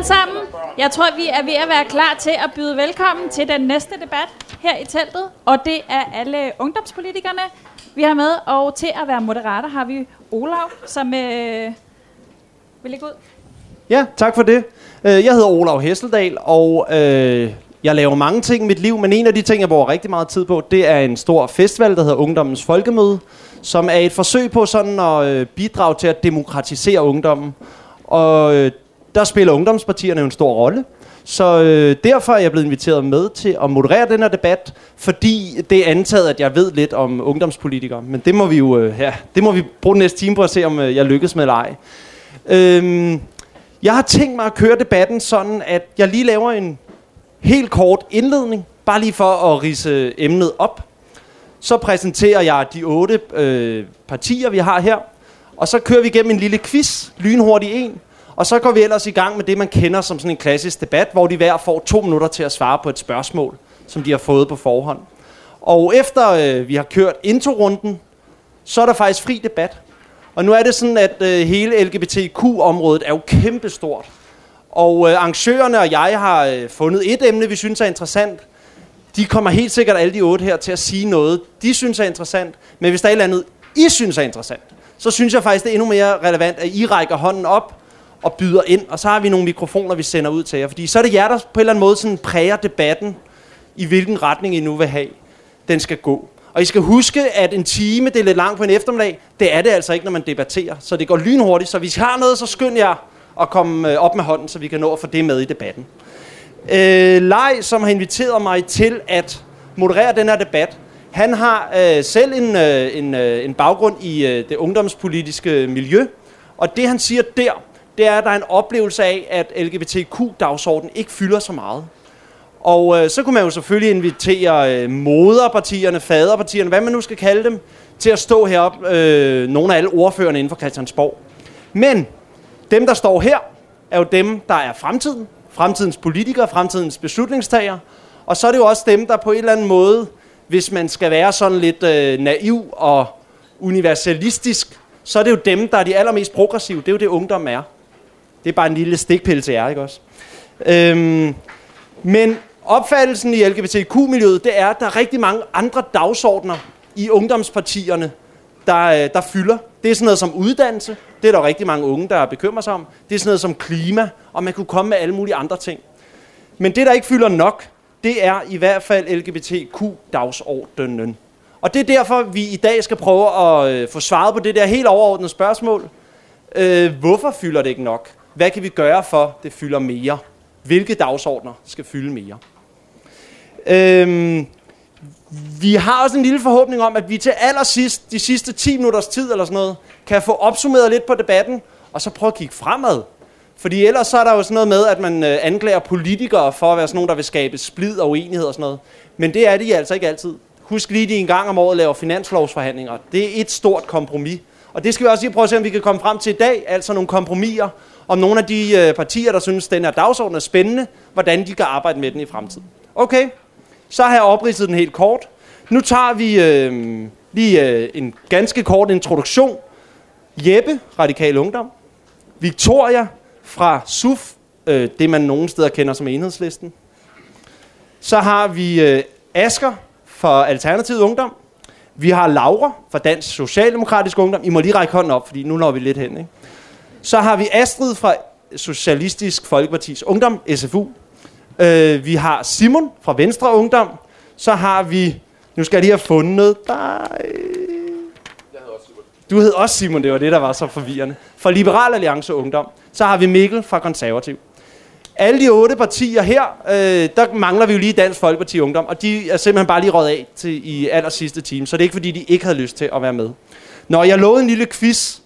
alle sammen. Jeg tror, vi er ved at være klar til at byde velkommen til den næste debat her i teltet. Og det er alle ungdomspolitikerne, vi har med. Og til at være moderator har vi Olav, som øh, vil lægge ud. Ja, tak for det. Øh, jeg hedder Olav Hesseldal, og øh, jeg laver mange ting i mit liv, men en af de ting, jeg bruger rigtig meget tid på, det er en stor festival, der hedder Ungdommens Folkemøde, som er et forsøg på sådan at øh, bidrage til at demokratisere ungdommen. Og øh, der spiller ungdomspartierne jo en stor rolle. Så øh, derfor er jeg blevet inviteret med til at moderere den her debat, fordi det er antaget, at jeg ved lidt om ungdomspolitikere. Men det må vi jo øh, ja, det må vi bruge den næste time på at se, om øh, jeg lykkes med eller ej. Øhm, jeg har tænkt mig at køre debatten sådan, at jeg lige laver en helt kort indledning, bare lige for at rise øh, emnet op. Så præsenterer jeg de otte øh, partier, vi har her, og så kører vi igennem en lille quiz, lynhurtig en, og så går vi ellers i gang med det, man kender som sådan en klassisk debat, hvor de hver får to minutter til at svare på et spørgsmål, som de har fået på forhånd. Og efter øh, vi har kørt introrunden, så er der faktisk fri debat. Og nu er det sådan, at øh, hele LGBTQ-området er jo kæmpestort. Og øh, arrangørerne og jeg har øh, fundet et emne, vi synes er interessant. De kommer helt sikkert alle de otte her til at sige noget, de synes er interessant. Men hvis der er et eller andet, I synes er interessant, så synes jeg faktisk, det er endnu mere relevant, at I rækker hånden op og byder ind. Og så har vi nogle mikrofoner, vi sender ud til jer. Fordi så er det jer, der på en eller anden måde sådan præger debatten, i hvilken retning I nu vil have, den skal gå. Og I skal huske, at en time, det er lidt langt på en eftermiddag, det er det altså ikke, når man debatterer. Så det går lynhurtigt, så hvis I har noget, så skynd jer at komme øh, op med hånden, så vi kan nå at få det med i debatten. Øh, Lej, som har inviteret mig til at moderere den her debat, han har øh, selv en, øh, en, øh, en baggrund i øh, det ungdomspolitiske miljø, og det han siger der, det er, at der er en oplevelse af, at LGBTQ-dagsordenen ikke fylder så meget. Og øh, så kunne man jo selvfølgelig invitere øh, moderpartierne, faderpartierne, hvad man nu skal kalde dem, til at stå heroppe, øh, nogle af alle ordførerne inden for Christiansborg. Men dem, der står her, er jo dem, der er fremtiden. Fremtidens politikere, fremtidens beslutningstagere. Og så er det jo også dem, der på en eller anden måde, hvis man skal være sådan lidt øh, naiv og universalistisk, så er det jo dem, der er de allermest progressive. Det er jo det, ungdom er. Det er bare en lille stikpille til jer, ikke også? Øhm, men opfattelsen i LGBTQ-miljøet, det er, at der er rigtig mange andre dagsordner i ungdomspartierne, der, øh, der fylder. Det er sådan noget som uddannelse. Det er der rigtig mange unge, der bekymrer sig om. Det er sådan noget som klima, og man kunne komme med alle mulige andre ting. Men det, der ikke fylder nok, det er i hvert fald LGBTQ-dagsordenen. Og det er derfor, vi i dag skal prøve at øh, få svaret på det der helt overordnede spørgsmål. Øh, hvorfor fylder det ikke nok? Hvad kan vi gøre for, det fylder mere? Hvilke dagsordner skal fylde mere? Øhm, vi har også en lille forhåbning om, at vi til allersidst, de sidste 10 minutters tid eller sådan noget, kan få opsummeret lidt på debatten, og så prøve at kigge fremad. Fordi ellers så er der jo sådan noget med, at man øh, anklager politikere for at være sådan nogen, der vil skabe splid og uenighed og sådan noget. Men det er de altså ikke altid. Husk lige, at de en gang om året laver finanslovsforhandlinger. Det er et stort kompromis. Og det skal vi også lige prøve at se, om vi kan komme frem til i dag. Altså nogle kompromiser om nogle af de øh, partier, der synes, at den her dagsorden er spændende, hvordan de kan arbejde med den i fremtiden. Okay, så har jeg opridset den helt kort. Nu tager vi øh, lige øh, en ganske kort introduktion. Jeppe, Radikal Ungdom. Victoria fra SUF, øh, det man nogle steder kender som enhedslisten. Så har vi øh, Asker fra Alternativet Ungdom. Vi har Laura fra Dansk Socialdemokratisk Ungdom. I må lige række hånden op, fordi nu når vi lidt hen. Ikke? Så har vi Astrid fra Socialistisk Folkepartis Ungdom, SFU. Øh, vi har Simon fra Venstre Ungdom. Så har vi, nu skal jeg lige have fundet dig. Du hed også Simon, det var det, der var så forvirrende. Fra Liberal Alliance Ungdom. Så har vi Mikkel fra Konservativ. Alle de otte partier her, øh, der mangler vi jo lige Dansk Folkeparti Ungdom, og de er simpelthen bare lige råd af til i aller sidste time, så det er ikke fordi, de ikke havde lyst til at være med. Når jeg lovede en lille quiz,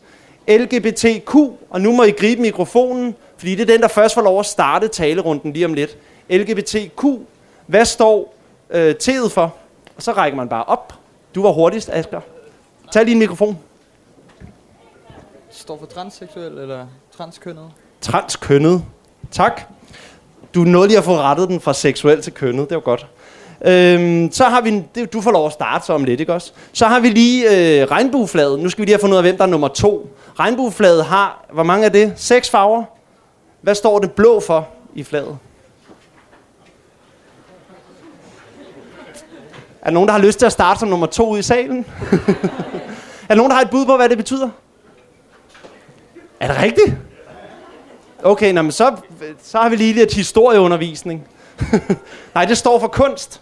LGBTQ, og nu må I gribe mikrofonen, fordi det er den, der først får lov at starte talerunden lige om lidt. LGBTQ, hvad står øh, T'et for? Og så rækker man bare op. Du var hurtigst, Asger. Tag lige en mikrofon. Står for transseksuel eller transkønnet? Transkønnet. Tak. Du nåede lige at få rettet den fra seksuel til kønnet. Det var godt. Øhm, så har vi, du får lov at starte så om lidt, ikke også? Så har vi lige øh, regnbueflaget. Nu skal vi lige have fundet ud af, hvem der er nummer to. Regnbueflaget har, hvor mange er det? Seks farver? Hvad står det blå for i flaget? Er der nogen, der har lyst til at starte som nummer to ude i salen? er der nogen, der har et bud på, hvad det betyder? Er det rigtigt? Okay, nå, men så, så har vi lige lidt historieundervisning. Nej, det står for kunst.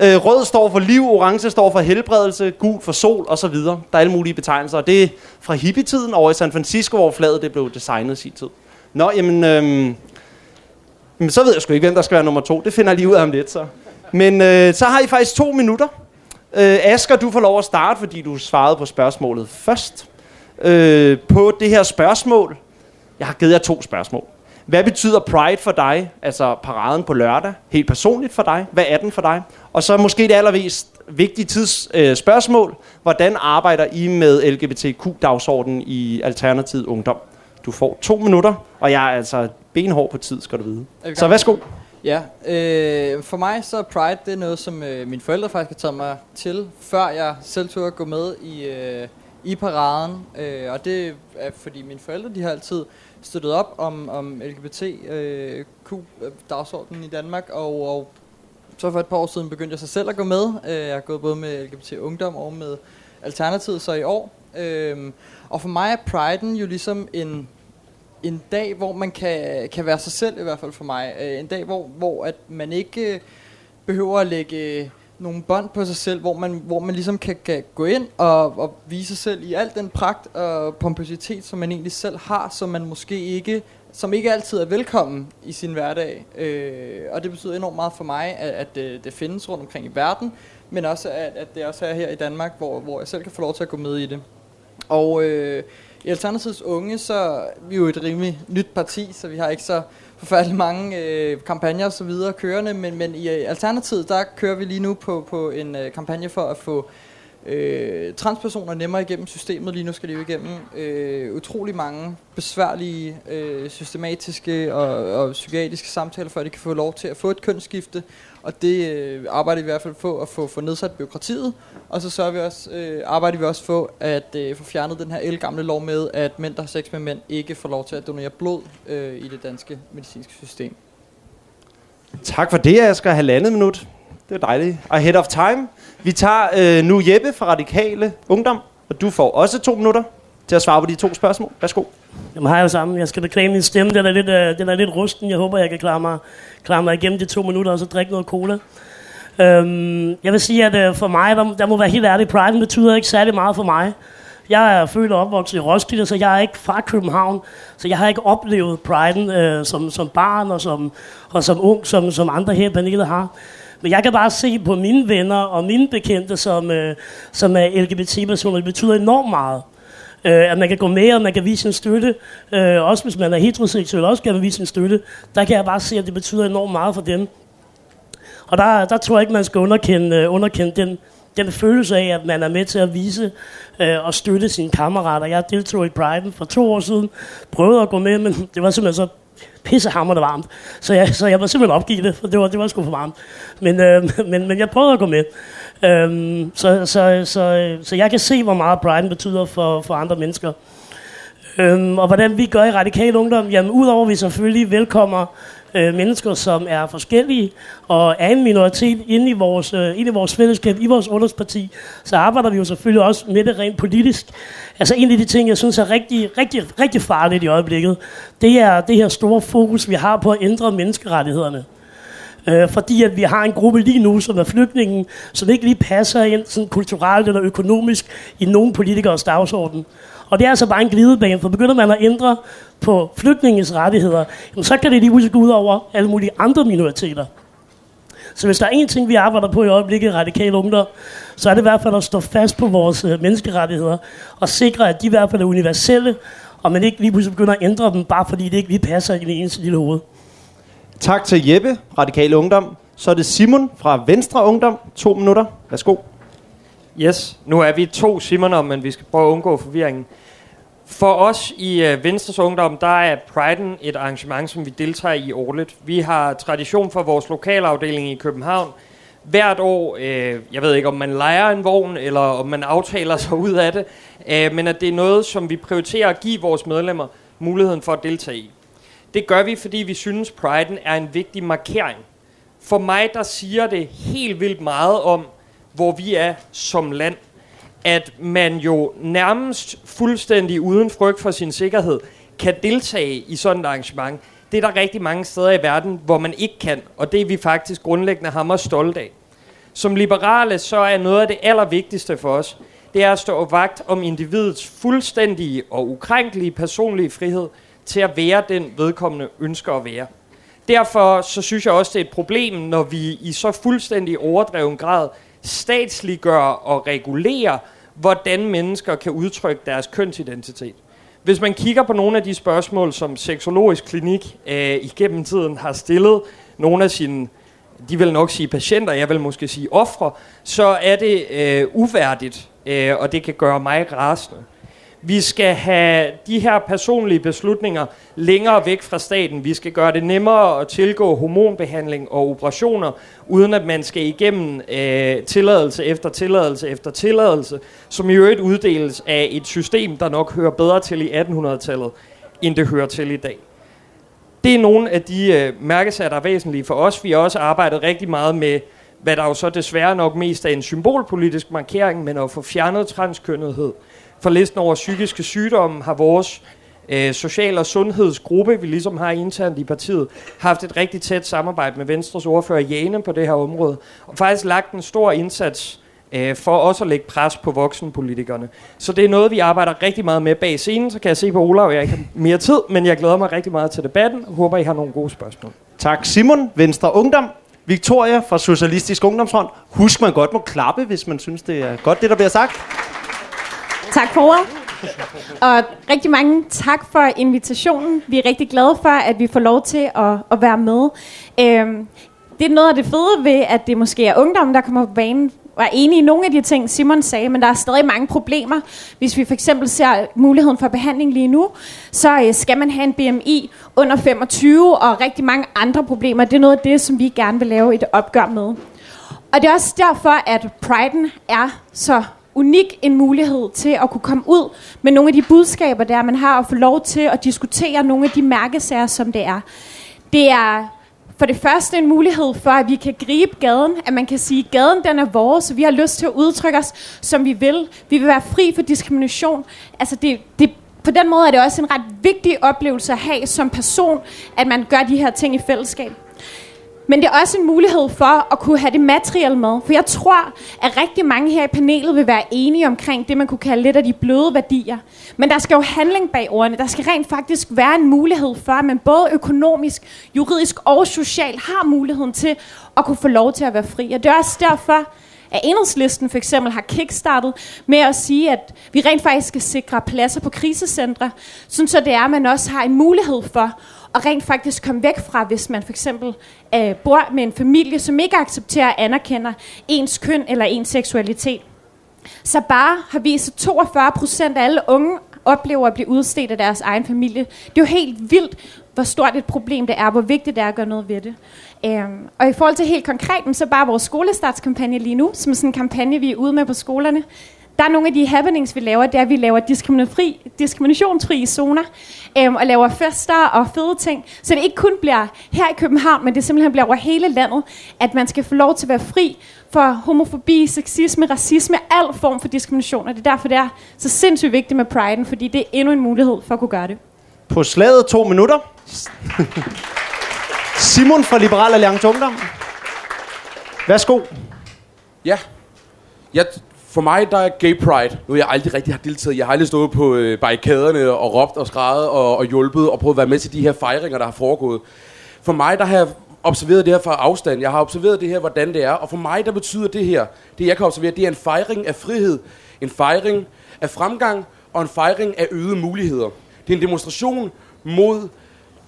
Øh, rød står for liv, orange står for helbredelse, gul for sol og så videre. Der er alle mulige betegnelser. Og det er fra hippietiden over i San Francisco, hvor flaget det blev designet i sin tid. Nå, jamen, øhm, men så ved jeg sgu ikke, hvem der skal være nummer to. Det finder jeg lige ud af om lidt, så. Men øh, så har I faktisk to minutter. Øh, Asger, du får lov at starte, fordi du svarede på spørgsmålet først. Øh, på det her spørgsmål. Jeg har givet jer to spørgsmål. Hvad betyder Pride for dig, altså paraden på lørdag, helt personligt for dig? Hvad er den for dig? Og så måske det allermest vigtige tids øh, spørgsmål. Hvordan arbejder I med LGBTQ-dagsordenen i Alternativet Ungdom? Du får to minutter, og jeg er altså benhård på tid, skal du vide. Så værsgo. Ja, øh, for mig så er Pride det er noget, som øh, mine forældre faktisk har taget mig til, før jeg selv at gå med i, øh, i paraden. Øh, og det er fordi mine forældre, de har altid støttet op om, om LGBTQ-dagsordenen øh, øh, i Danmark, og, og så for et par år siden begyndte jeg så selv at gå med. Øh, jeg har gået både med LGBT Ungdom og med Alternativet så i år. Øh, og for mig er priden jo ligesom en, en dag, hvor man kan, kan være sig selv, i hvert fald for mig. Øh, en dag, hvor, hvor at man ikke øh, behøver at lægge nogle bånd på sig selv, hvor man, hvor man ligesom kan, kan gå ind og, og vise sig selv i al den pragt og pompositet, som man egentlig selv har, som man måske ikke, som ikke altid er velkommen i sin hverdag. Øh, og det betyder enormt meget for mig, at, at det, det findes rundt omkring i verden, men også at, at det også er her i Danmark, hvor, hvor jeg selv kan få lov til at gå med i det. Og øh, i Alternativets Unge, så er vi jo et rimelig nyt parti, så vi har ikke så forfærdelig mange øh, kampagner og så videre kørende, men, men i øh, Alternativet, der kører vi lige nu på, på en øh, kampagne for at få øh, transpersoner nemmere igennem systemet. Lige nu skal de jo igennem øh, utrolig mange besværlige, øh, systematiske og, og psykiatriske samtaler, før de kan få lov til at få et kønsskifte. Og det øh, arbejder vi i hvert fald på at få, få nedsat byråkratiet. Og så sørger vi også, øh, arbejder vi også på at øh, få fjernet den her elgamle lov med, at mænd, der har sex med mænd, ikke får lov til at donere blod øh, i det danske medicinske system. Tak for det, Asger. Halvandet minut. Det er dejligt. Ahead of time. Vi tager øh, nu Jeppe fra Radikale Ungdom, og du får også to minutter til at svare på de to spørgsmål. Værsgo. Jamen har jeg jo sammen. Jeg skal beklage min stemme. Den er lidt, øh, den er lidt rusten. Jeg håber, jeg kan klare mig, klare mig igennem de to minutter, og så drikke noget cola. Øhm, jeg vil sige, at øh, for mig, der, der må være helt ærlig, Pride betyder ikke særlig meget for mig. Jeg er født og opvokset i Roskilde, så jeg er ikke fra København, så jeg har ikke oplevet Pride'en øh, som, som barn og som, og som ung, som, som andre her i panelet har. Men jeg kan bare se på mine venner og mine bekendte, som, øh, som er LGBT-personer, det betyder enormt meget. Øh, at man kan gå med, og man kan vise sin støtte. Øh, også hvis man er heteroseksuel, også kan man vise sin støtte. Der kan jeg bare se, at det betyder enormt meget for dem. Og der, der tror jeg ikke, man skal underkende, øh, underkende den, den følelse af, at man er med til at vise øh, og støtte sine kammerater. Jeg deltog i Pride for to år siden, prøvede at gå med, men det var simpelthen så pissehammerende varmt. Så jeg, så jeg var simpelthen opgivet det, for det var, det var sgu for varmt. Men, øh, men, men jeg prøvede at gå med. Øhm, så, så, så, så jeg kan se, hvor meget Pride betyder for, for andre mennesker. Øhm, og hvordan vi gør i Radikal Ungdom, jamen udover at vi selvfølgelig velkommer øh, mennesker, som er forskellige og er en minoritet inde i vores, øh, inde i vores fællesskab, i vores ungdomsparti, så arbejder vi jo selvfølgelig også med det rent politisk. Altså en af de ting, jeg synes er rigtig, rigtig, rigtig farligt i øjeblikket, det er det her store fokus, vi har på at ændre menneskerettighederne. Øh, fordi at vi har en gruppe lige nu, som er flygtningen, som ikke lige passer ind sådan kulturelt eller økonomisk i nogen politikers dagsorden. Og det er altså bare en glidebane, for begynder man at ændre på flygtningens rettigheder, jamen så kan det lige pludselig gå ud over alle mulige andre minoriteter. Så hvis der er en ting, vi arbejder på i øjeblikket radikal Radikale Ungdom, så er det i hvert fald at stå fast på vores øh, menneskerettigheder, og sikre, at de i hvert fald er universelle, og man ikke lige pludselig begynder at ændre dem, bare fordi det ikke lige passer i det eneste lille hoved. Tak til Jeppe, Radikal Ungdom. Så er det Simon fra Venstre Ungdom. To minutter. Værsgo. Yes, nu er vi to Simoner, men vi skal prøve at undgå forvirringen. For os i øh, Venstres Ungdom, der er Priden et arrangement, som vi deltager i årligt. Vi har tradition for vores lokalafdeling i København. Hvert år, øh, jeg ved ikke om man leger en vogn, eller om man aftaler sig ud af det, øh, men at det er noget, som vi prioriterer at give vores medlemmer muligheden for at deltage i. Det gør vi, fordi vi synes, Priden er en vigtig markering. For mig, der siger det helt vildt meget om, hvor vi er som land. At man jo nærmest fuldstændig uden frygt for sin sikkerhed kan deltage i sådan et arrangement. Det er der rigtig mange steder i verden, hvor man ikke kan, og det er vi faktisk grundlæggende hammer stolte af. Som liberale, så er noget af det allervigtigste for os, det er at stå vagt om individets fuldstændige og ukrænkelige personlige frihed til at være den vedkommende ønsker at være. Derfor så synes jeg også, det er et problem, når vi i så fuldstændig overdreven grad statsliggøre og regulerer, hvordan mennesker kan udtrykke deres kønsidentitet. Hvis man kigger på nogle af de spørgsmål, som Seksologisk Klinik øh, igennem tiden har stillet nogle af sine, de vil nok sige patienter, jeg vil måske sige ofre, så er det øh, uværdigt, øh, og det kan gøre mig rasende. Vi skal have de her personlige beslutninger længere væk fra staten. Vi skal gøre det nemmere at tilgå hormonbehandling og operationer, uden at man skal igennem øh, tilladelse efter tilladelse efter tilladelse, som i øvrigt uddeles af et system, der nok hører bedre til i 1800-tallet, end det hører til i dag. Det er nogle af de øh, mærkesager, der er væsentlige for os. Vi har også arbejdet rigtig meget med, hvad der jo så desværre nok mest er en symbolpolitisk markering, men at få fjernet transkønnethed for listen over psykiske sygdomme har vores øh, social- og sundhedsgruppe, vi ligesom har internt i partiet, haft et rigtig tæt samarbejde med Venstres ordfører Jane på det her område, og faktisk lagt en stor indsats øh, for også at lægge pres på voksenpolitikerne. Så det er noget, vi arbejder rigtig meget med bag scenen, så kan jeg se på Olav, jeg ikke har mere tid, men jeg glæder mig rigtig meget til debatten, og håber, I har nogle gode spørgsmål. Tak Simon, Venstre Ungdom. Victoria fra Socialistisk Ungdomsfront. Husk, man godt må klappe, hvis man synes, det er godt, det der bliver sagt. Tak for ordet. Og rigtig mange tak for invitationen. Vi er rigtig glade for, at vi får lov til at, at være med. Øhm, det er noget af det fede ved, at det måske er ungdommen, der kommer på banen. Jeg er enig i nogle af de ting, Simon sagde, men der er stadig mange problemer. Hvis vi for eksempel ser muligheden for behandling lige nu, så øh, skal man have en BMI under 25 og rigtig mange andre problemer. Det er noget af det, som vi gerne vil lave et opgør med. Og det er også derfor, at Pride'en er så unik en mulighed til at kunne komme ud med nogle af de budskaber, der man har, og få lov til at diskutere nogle af de mærkesager, som det er. Det er for det første en mulighed for, at vi kan gribe gaden, at man kan sige, at gaden den er vores, vi har lyst til at udtrykke os, som vi vil. Vi vil være fri for diskrimination. Altså det, det, på den måde er det også en ret vigtig oplevelse at have som person, at man gør de her ting i fællesskab. Men det er også en mulighed for at kunne have det materielle med. For jeg tror, at rigtig mange her i panelet vil være enige omkring det, man kunne kalde lidt af de bløde værdier. Men der skal jo handling bag ordene. Der skal rent faktisk være en mulighed for, at man både økonomisk, juridisk og socialt har muligheden til at kunne få lov til at være fri. Og det er også derfor, at enhedslisten for eksempel har kickstartet med at sige, at vi rent faktisk skal sikre pladser på krisecentre, så det er, at man også har en mulighed for og rent faktisk komme væk fra, hvis man for eksempel øh, bor med en familie, som ikke accepterer og anerkender ens køn eller ens seksualitet. Så bare har vist, at 42 procent af alle unge oplever at blive udstedt af deres egen familie. Det er jo helt vildt, hvor stort et problem det er, hvor vigtigt det er at gøre noget ved det. Um, og i forhold til helt konkret, så bare vores skolestartskampagne lige nu, som er sådan en kampagne, vi er ude med på skolerne, der er nogle af de happenings, vi laver, det er, at vi laver diskriminationsfri, diskriminationsfri zoner, øhm, og laver fester og fede ting, så det ikke kun bliver her i København, men det simpelthen bliver over hele landet, at man skal få lov til at være fri for homofobi, sexisme, racisme, al form for diskrimination, og det er derfor, det er så sindssygt vigtigt med Pride'en, fordi det er endnu en mulighed for at kunne gøre det. På slaget to minutter. Simon fra Liberal Alliance Ungdom. Værsgo. Ja. Jeg for mig, der er gay pride, nu jeg aldrig rigtig har deltaget. Jeg har aldrig stået på øh, barrikaderne og råbt og skrevet og, og hjulpet og prøvet at være med til de her fejringer, der har foregået. For mig, der har jeg observeret det her fra afstand. Jeg har observeret det her, hvordan det er. Og for mig, der betyder det her, det jeg kan observere, det er en fejring af frihed, en fejring af fremgang og en fejring af øgede muligheder. Det er en demonstration mod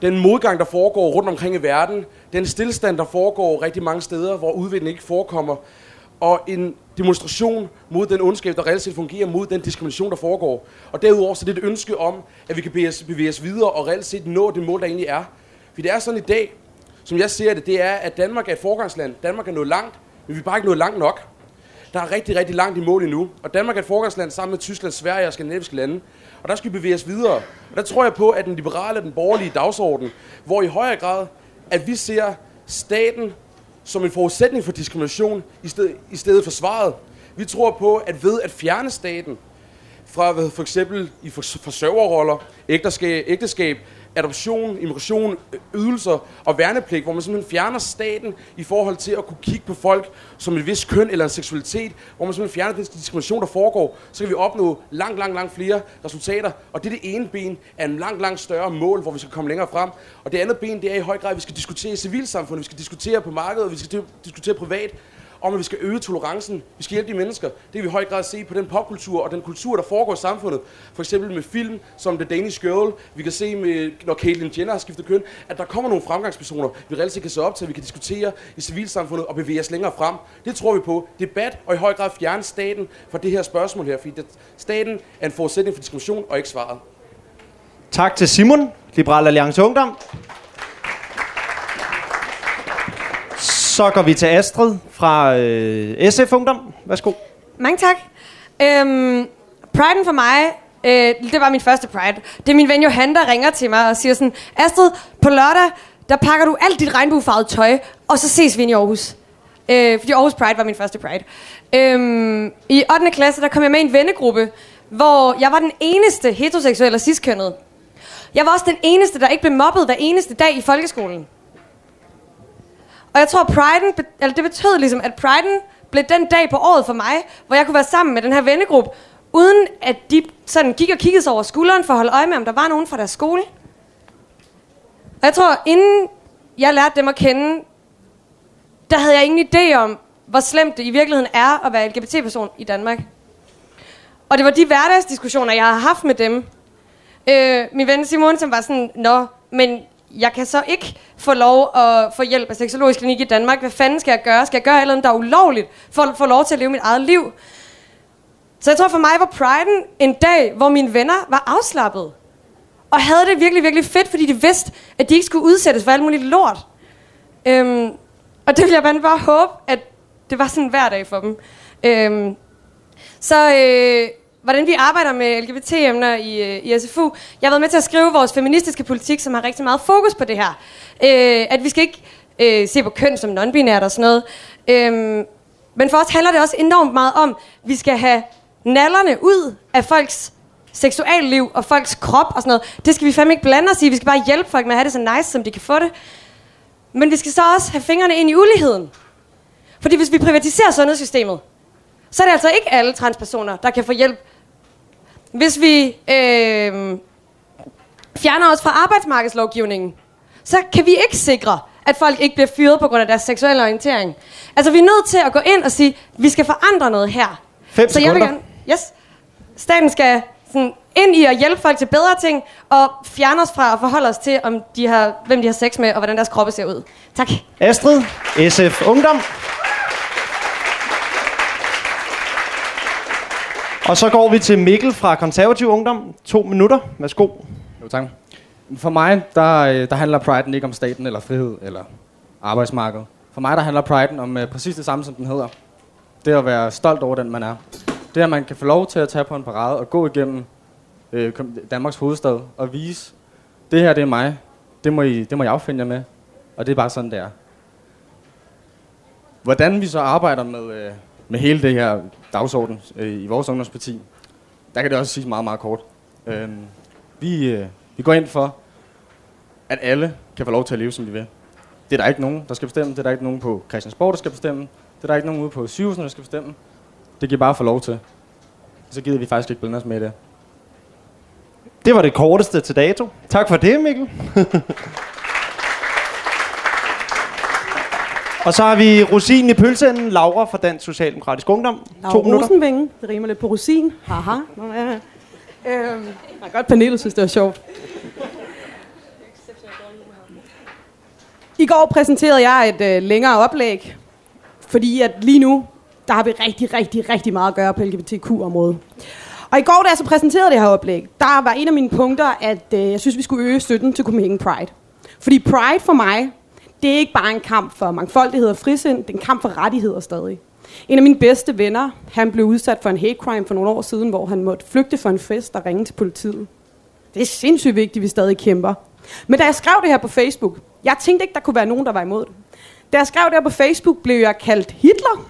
den modgang, der foregår rundt omkring i verden, den stillstand, der foregår rigtig mange steder, hvor udviklingen ikke forekommer, og en demonstration mod den ondskab, der reelt set fungerer, mod den diskrimination, der foregår. Og derudover så det er det et ønske om, at vi kan bevæge os, bevæge os videre og reelt set nå det mål, der egentlig er. For det er sådan i dag, som jeg ser det, det er, at Danmark er et forgangsland. Danmark er nået langt, men vi er bare ikke nået langt nok. Der er rigtig, rigtig langt i mål endnu. Og Danmark er et forgangsland sammen med Tyskland, Sverige og skandinaviske lande. Og der skal vi bevæge os videre. Og der tror jeg på, at den liberale, den borgerlige dagsorden, hvor i højere grad, at vi ser staten som en forudsætning for diskrimination i stedet, i stedet for svaret. Vi tror på, at ved at fjerne staten fra hvad, for eksempel i forsørgerroller, ægteskab, ægteskab adoption, immigration, øh, ydelser og værnepligt, hvor man simpelthen fjerner staten i forhold til at kunne kigge på folk som et vis køn eller en seksualitet, hvor man simpelthen fjerner den diskrimination, der foregår, så kan vi opnå langt, langt, langt flere resultater. Og det er det ene ben af en langt, langt større mål, hvor vi skal komme længere frem. Og det andet ben, det er i høj grad, at vi skal diskutere civilsamfundet, vi skal diskutere på markedet, vi skal diskutere privat, om, at vi skal øge tolerancen. Vi skal hjælpe de mennesker. Det kan vi i høj grad se på den popkultur og den kultur, der foregår i samfundet. For eksempel med film som The Danish Girl. Vi kan se, med, når Caitlyn Jenner har skiftet køn, at der kommer nogle fremgangspersoner, vi reelt kan se op til, at vi kan diskutere i civilsamfundet og bevæge os længere frem. Det tror vi på. Debat og i høj grad fjerne staten fra det her spørgsmål her, fordi staten er en forudsætning for diskrimination og ikke svaret. Tak til Simon, Liberal Alliance Ungdom. Så går vi til Astrid fra øh, SF Ungdom. Værsgo. Mange tak. Øhm, Priden for mig, øh, det var min første Pride. Det er min ven Johan, der ringer til mig og siger sådan, Astrid, på lørdag, der pakker du alt dit regnbuefarvede tøj, og så ses vi ind i Aarhus. Øh, fordi Aarhus Pride var min første Pride. Øhm, I 8. klasse, der kom jeg med i en vennegruppe, hvor jeg var den eneste heteroseksuelle og ciskønnede. Jeg var også den eneste, der ikke blev mobbet hver eneste dag i folkeskolen. Og jeg tror, priden, eller det betød ligesom, at priden blev den dag på året for mig, hvor jeg kunne være sammen med den her vennegruppe, uden at de sådan gik og kiggede sig over skulderen for at holde øje med, om der var nogen fra deres skole. Og jeg tror, inden jeg lærte dem at kende, der havde jeg ingen idé om, hvor slemt det i virkeligheden er at være LGBT-person i Danmark. Og det var de hverdagsdiskussioner, jeg har haft med dem. Øh, min ven Simon, som var sådan, Nå, men jeg kan så ikke få lov at få hjælp af seksologisk klinik i Danmark. Hvad fanden skal jeg gøre? Skal jeg gøre noget, der er ulovligt, for at få lov til at leve mit eget liv? Så jeg tror for mig var priden en dag, hvor mine venner var afslappet. Og havde det virkelig, virkelig fedt, fordi de vidste, at de ikke skulle udsættes for alt muligt lort. Øhm, og det vil jeg bare håbe, at det var sådan hver dag for dem. Øhm, så øh, hvordan vi arbejder med LGBT-emner i, øh, i SFU. Jeg har været med til at skrive vores feministiske politik, som har rigtig meget fokus på det her. Øh, at vi skal ikke øh, se på køn som non-binært og sådan noget. Øh, men for os handler det også enormt meget om, at vi skal have nallerne ud af folks seksualliv og folks krop og sådan noget. Det skal vi fandme ikke blande os i. Vi skal bare hjælpe folk med at have det så nice, som de kan få det. Men vi skal så også have fingrene ind i uligheden. Fordi hvis vi privatiserer sundhedssystemet, så er det altså ikke alle transpersoner, der kan få hjælp hvis vi øh, fjerner os fra arbejdsmarkedslovgivningen, så kan vi ikke sikre, at folk ikke bliver fyret på grund af deres seksuelle orientering. Altså, vi er nødt til at gå ind og sige, vi skal forandre noget her. Fem så jeg vil gerne, yes, staten skal sådan, ind i at hjælpe folk til bedre ting, og fjerne os fra at forholde os til, om de har, hvem de har sex med, og hvordan deres kroppe ser ud. Tak. Astrid, SF Ungdom. Og så går vi til Mikkel fra Konservativ Ungdom. To minutter. Værsgo. Jo, tak. For mig, der, øh, der handler Pride ikke om staten eller frihed eller arbejdsmarked. For mig, der handler Pride om uh, præcis det samme, som den hedder. Det at være stolt over den, man er. Det at man kan få lov til at tage på en parade og gå igennem øh, Danmarks hovedstad og vise, det her det er mig. Det må, I, det må jeg affinde jer med. Og det er bare sådan, det er. Hvordan vi så arbejder med, øh, med hele det her dagsorden øh, i vores ungdomsparti, der kan det også sige meget, meget kort. Øh, vi, øh, vi går ind for, at alle kan få lov til at leve, som de vil. Det er der ikke nogen, der skal bestemme. Det er der ikke nogen på Christiansborg, der skal bestemme. Det er der ikke nogen ude på sygehusene, der skal bestemme. Det giver bare for lov til. Så gider vi faktisk ikke blande os med det. Det var det korteste til dato. Tak for det, Mikkel. Og så har vi Rosin i pølsen, Laura fra Dansk Socialdemokratisk Ungdom. Laura to minutter. Rosenvinge. Det rimer lidt på rosin. Haha. Nå, ja. Øhm, godt, panelet synes, det var sjovt. I går præsenterede jeg et øh, længere oplæg, fordi at lige nu, der har vi rigtig, rigtig, rigtig meget at gøre på LGBTQ-området. Og i går, da jeg så præsenterede det her oplæg, der var en af mine punkter, at øh, jeg synes, vi skulle øge støtten til Copenhagen Pride. Fordi Pride for mig, det er ikke bare en kamp for mangfoldighed og frisind, det er en kamp for rettigheder stadig. En af mine bedste venner, han blev udsat for en hate crime for nogle år siden, hvor han måtte flygte fra en fest og ringe til politiet. Det er sindssygt vigtigt, at vi stadig kæmper. Men da jeg skrev det her på Facebook, jeg tænkte ikke, der kunne være nogen, der var imod det. Da jeg skrev det her på Facebook, blev jeg kaldt Hitler.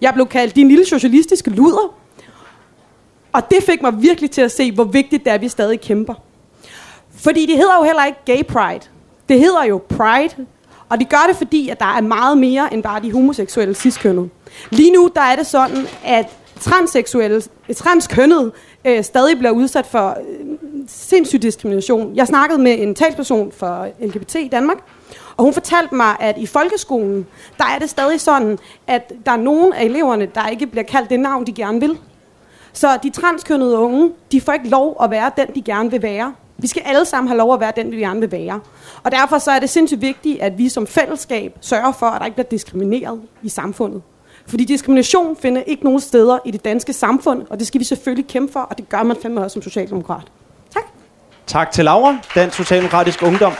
Jeg blev kaldt din lille socialistiske luder. Og det fik mig virkelig til at se, hvor vigtigt det er, at vi stadig kæmper. Fordi det hedder jo heller ikke gay pride. Det hedder jo pride. Og de gør det, fordi at der er meget mere end bare de homoseksuelle ciskønnede. Lige nu der er det sådan, at transseksuelle, transkønnede øh, stadig bliver udsat for øh, sindssyg diskrimination. Jeg snakkede med en talsperson for LGBT i Danmark, og hun fortalte mig, at i folkeskolen, der er det stadig sådan, at der er nogle af eleverne, der ikke bliver kaldt det navn, de gerne vil. Så de transkønnede unge, de får ikke lov at være den, de gerne vil være. Vi skal alle sammen have lov at være den, vi gerne vil være. Og derfor så er det sindssygt vigtigt, at vi som fællesskab sørger for, at der ikke bliver diskrimineret i samfundet. Fordi diskrimination finder ikke nogen steder i det danske samfund, og det skal vi selvfølgelig kæmpe for, og det gør man fandme også som socialdemokrat. Tak. Tak til Laura, Dansk Socialdemokratisk Ungdom.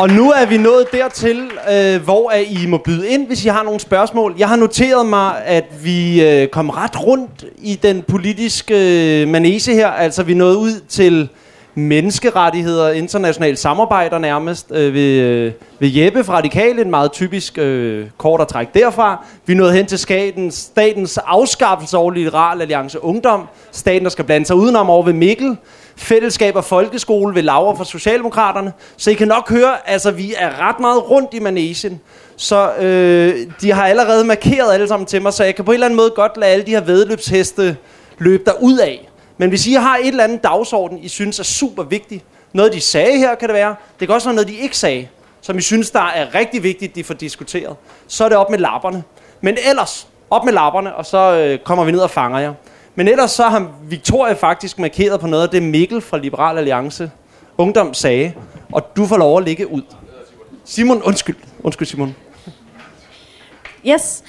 Og nu er vi nået dertil, øh, hvor er I må byde ind, hvis I har nogle spørgsmål. Jeg har noteret mig, at vi øh, kom ret rundt i den politiske øh, manese her. Altså, vi nåede ud til menneskerettigheder, internationalt samarbejder nærmest, øh, ved, øh, ved Jeppe fra Radikale, en meget typisk øh, kort at trække derfra. Vi nåede hen til skatens, statens afskaffelse over Liberal Alliance Ungdom. Staten, der skal blande sig udenom over ved Mikkel. Fællesskab og folkeskole ved Laura fra Socialdemokraterne. Så I kan nok høre, altså vi er ret meget rundt i manesien. Så øh, de har allerede markeret alle sammen til mig, så jeg kan på en eller anden måde godt lade alle de her vedløbsheste løbe der ud af. Men hvis I har et eller andet dagsorden, I synes er super vigtigt, noget de sagde her kan det være, det kan også være noget, de ikke sagde, som I synes, der er rigtig vigtigt, de får diskuteret, så er det op med lapperne. Men ellers, op med lapperne, og så øh, kommer vi ned og fanger jer. Men ellers så har Victoria faktisk markeret på noget af det, Mikkel fra Liberal Alliance Ungdom sagde, og du får lov at ligge ud. Simon, undskyld. Undskyld, Simon. Yes.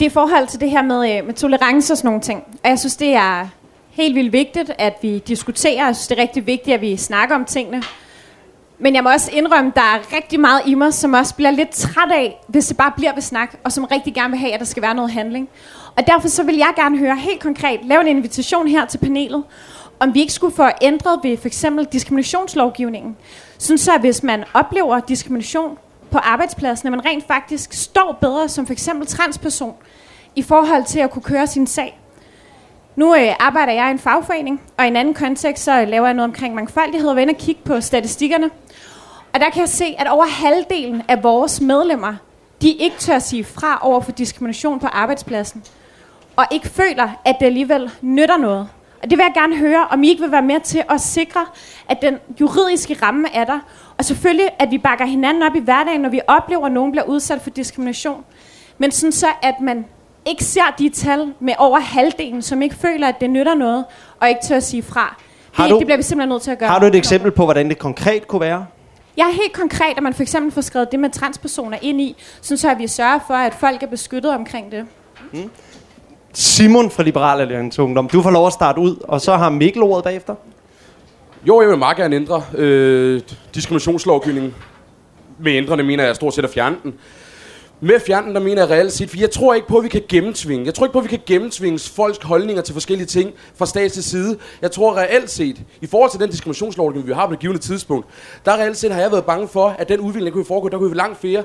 Det er i forhold til det her med, øh, med tolerance og sådan nogle ting. Og jeg synes, det er helt vildt vigtigt, at vi diskuterer. Jeg synes, det er rigtig vigtigt, at vi snakker om tingene. Men jeg må også indrømme, at der er rigtig meget i mig, som også bliver lidt træt af, hvis det bare bliver ved snak, og som rigtig gerne vil have, at der skal være noget handling. Og derfor så vil jeg gerne høre helt konkret, lave en invitation her til panelet, om vi ikke skulle få ændret ved for eksempel diskriminationslovgivningen. Sådan så, hvis man oplever diskrimination på arbejdspladsen, at man rent faktisk står bedre som for eksempel transperson, i forhold til at kunne køre sin sag. Nu øh, arbejder jeg i en fagforening, og i en anden kontekst, så laver jeg noget omkring mangfoldighed og vender kigge på statistikkerne. Og der kan jeg se, at over halvdelen af vores medlemmer, de ikke tør sige fra over for diskrimination på arbejdspladsen. Og ikke føler, at det alligevel nytter noget. Og det vil jeg gerne høre, om I ikke vil være med til at sikre, at den juridiske ramme er der. Og selvfølgelig, at vi bakker hinanden op i hverdagen, når vi oplever, at nogen bliver udsat for diskrimination. Men sådan så, at man ikke ser de tal med over halvdelen, som ikke føler, at det nytter noget, og ikke tør at sige fra. Har Det, du- det bliver vi simpelthen nødt til at gøre. Har du et eksempel på, hvordan det konkret kunne være? Jeg er helt konkret, at man for eksempel får skrevet det med transpersoner ind i, sådan så at vi sørger for, at folk er beskyttet omkring det. Simon fra Liberal Alliance Ungdom, du får lov at starte ud, og så har Mikkel ordet bagefter. Jo, jeg vil meget gerne ændre øh, diskriminationslovgivningen. Med ændrende mener jeg stort set at fjerne den. Med at fjerne den, der mener jeg reelt set, for jeg tror ikke på, at vi kan gennemtvinge. Jeg tror ikke på, at vi kan gennemtvinge folks holdninger til forskellige ting fra stats til side. Jeg tror reelt set, i forhold til den diskriminationslovgivning, vi har på det givende tidspunkt, der reelt set har jeg været bange for, at den udvikling, der kunne foregå, der kunne vi langt flere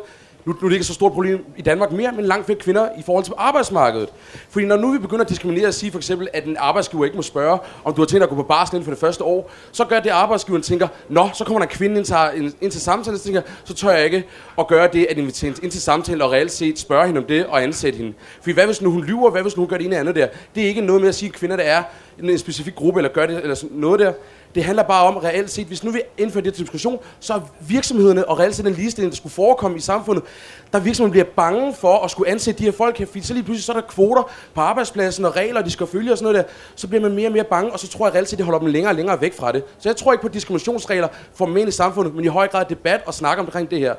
nu, nu er det ikke så stort problem i Danmark mere, men langt flere kvinder i forhold til arbejdsmarkedet. Fordi når nu vi begynder at diskriminere og sige for eksempel, at en arbejdsgiver ikke må spørge, om du har tænkt at gå på barsel inden for det første år, så gør det, at arbejdsgiveren tænker, nå, så kommer der en kvinde ind til, ind, til samtalen, så tænker, så tør jeg ikke at gøre det, at invitere hende ind til samtale og reelt set spørge hende om det og ansætte hende. Fordi hvad hvis nu hun lyver, hvad hvis nu hun gør det ene eller andet der? Det er ikke noget med at sige, at kvinder der er en specifik gruppe eller gør det eller sådan noget der. Det handler bare om reelt set, hvis nu vi indfører det til diskussion, så er virksomhederne og reelt set den ligestilling, der skulle forekomme i samfundet, der virksomheden bliver bange for at skulle ansætte de her folk her, fordi så lige pludselig så er der kvoter på arbejdspladsen og regler, de skal følge og sådan noget der, så bliver man mere og mere bange, og så tror jeg reelt set, det holder dem længere og længere væk fra det. Så jeg tror ikke på diskriminationsregler for mænd i samfundet, men i høj grad debat og snak omkring det her.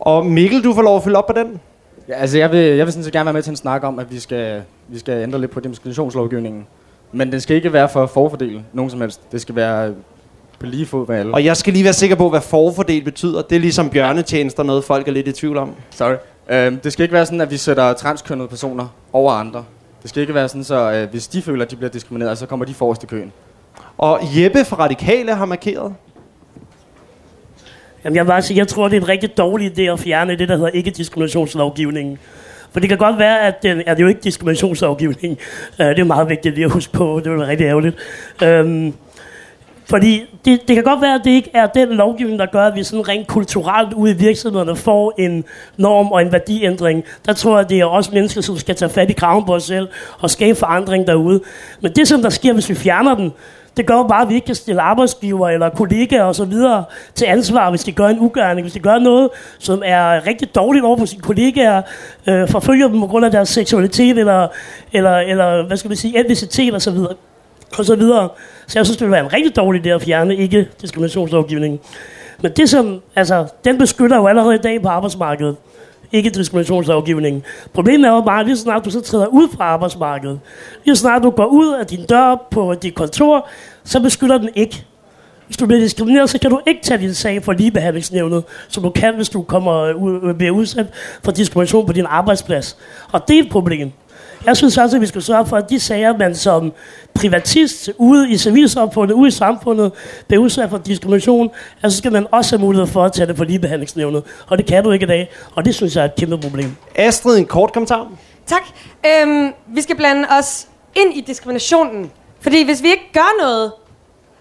Og Mikkel, du får lov at følge op på den. Ja, altså jeg vil, jeg vil sådan set gerne være med til en snak om, at vi skal, vi skal ændre lidt på diskriminationslovgivningen. Men den skal ikke være for at forfordele nogen som helst. Det skal være på lige fod med alle. Og jeg skal lige være sikker på, hvad forfordel betyder. Det er ligesom bjørnetjenester, noget folk er lidt i tvivl om. Sorry. Øhm, det skal ikke være sådan, at vi sætter transkønnede personer over andre. Det skal ikke være sådan, så øh, hvis de føler, at de bliver diskrimineret, så kommer de forrest i køen. Og Jeppe fra Radikale har markeret. Jamen, jeg vil bare sige, jeg tror, det er en rigtig dårlig idé at fjerne det, der hedder ikke-diskriminationslovgivningen. For det kan godt være, at den, er det jo ikke diskriminationslovgivning. Uh, det er meget vigtigt lige at huske på. Det vil være rigtig ærgerligt. Um, fordi det, det kan godt være, at det ikke er den lovgivning, der gør, at vi sådan rent kulturelt ude i virksomhederne får en norm og en værdiændring. Der tror jeg, at det er også mennesker, som skal tage fat i kraven på os selv og skabe forandring derude. Men det, som der sker, hvis vi fjerner den, det gør jo bare, at vi ikke kan stille arbejdsgiver eller kollegaer og så videre til ansvar, hvis de gør en ugerning, hvis de gør noget, som er rigtig dårligt over for sine kollegaer, øh, forfølger dem på grund af deres seksualitet eller, eller, eller hvad skal man sige, etnicitet og så videre. Og så videre. Så jeg synes, det ville være en rigtig dårlig idé at fjerne ikke diskriminationslovgivningen. Men det som, altså, den beskytter jo allerede i dag på arbejdsmarkedet. Ikke diskriminationslovgivningen. Problemet er jo bare, at lige snart du så træder ud fra arbejdsmarkedet, lige snart du går ud af din dør på dit kontor, så beskytter den ikke. Hvis du bliver diskrimineret, så kan du ikke tage din sag for ligebehandlingsnævnet, som du kan, hvis du kommer øh, ud, øh, bliver udsat for diskrimination på din arbejdsplads. Og det er et problem. Jeg synes også, at vi skal sørge for, at de sager, man som privatist ude i civilsamfundet, ude i samfundet, bliver udsat for diskrimination, altså skal man også have mulighed for at tage det for ligebehandlingsnævnet. Og det kan du ikke i dag, og det synes jeg er et kæmpe problem. Astrid, en kort kommentar. Tak. Øhm, vi skal blande os ind i diskriminationen. Fordi hvis vi ikke gør noget,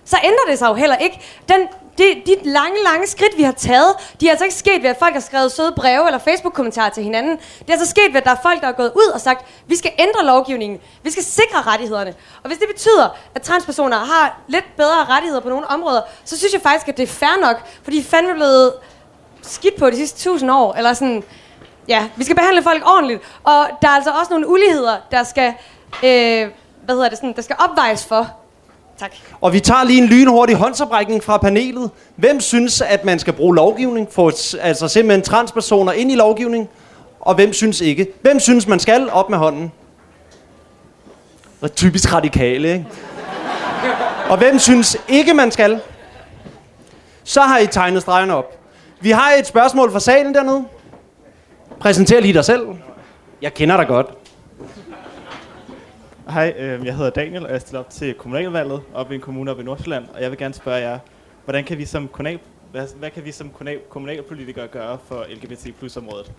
så ændrer det sig jo heller ikke. Den, de, de lange, lange skridt, vi har taget, de er altså ikke sket ved, at folk har skrevet søde breve eller Facebook-kommentarer til hinanden. Det er altså sket ved, at der er folk, der er gået ud og sagt, vi skal ændre lovgivningen. Vi skal sikre rettighederne. Og hvis det betyder, at transpersoner har lidt bedre rettigheder på nogle områder, så synes jeg faktisk, at det er fair nok. Fordi de er fandme blevet skidt på de sidste tusind år. Eller sådan, ja, vi skal behandle folk ordentligt. Og der er altså også nogle uligheder, der skal, øh, hvad hedder det, sådan, der skal opvejes for. Tak. Og vi tager lige en lynhurtig håndsoprækning fra panelet. Hvem synes, at man skal bruge lovgivning? for altså simpelthen transpersoner ind i lovgivning? Og hvem synes ikke? Hvem synes, man skal? Op med hånden. Typisk radikale, ikke? Og hvem synes ikke, man skal? Så har I tegnet stregerne op. Vi har et spørgsmål fra salen dernede. Præsenter lige dig selv. Jeg kender dig godt. Hej, øh, jeg hedder Daniel, og jeg stiller op til kommunalvalget op i en kommune op i Nordsjælland, og jeg vil gerne spørge jer, hvordan kan vi som kommunal, hvad, hvad kan vi som kommunal, kommunalpolitikere gøre for LGBT plus området?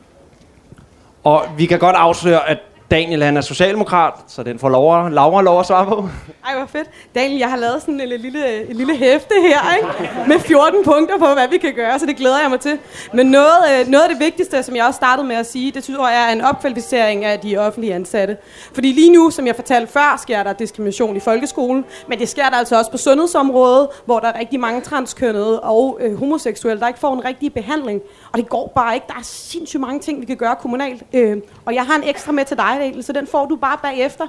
Og vi kan godt afsløre, at Daniel han er socialdemokrat, så den får Laura, Laura lov at svare på. Ej, hvor fedt. Daniel, jeg har lavet sådan en lille, en lille hæfte her, ikke? med 14 punkter på, hvad vi kan gøre, så det glæder jeg mig til. Men noget, øh, noget af det vigtigste, som jeg også startede med at sige, det tror jeg er en opkvalificering af de offentlige ansatte. Fordi lige nu, som jeg fortalte før, sker der diskrimination i folkeskolen, men det sker der altså også på sundhedsområdet, hvor der er rigtig mange transkønnede og øh, homoseksuelle, der ikke får en rigtig behandling. Og det går bare ikke. Der er sindssygt mange ting, vi kan gøre kommunalt. Øh, og jeg har en ekstra med til dig, Daniel, så den får du bare bagefter.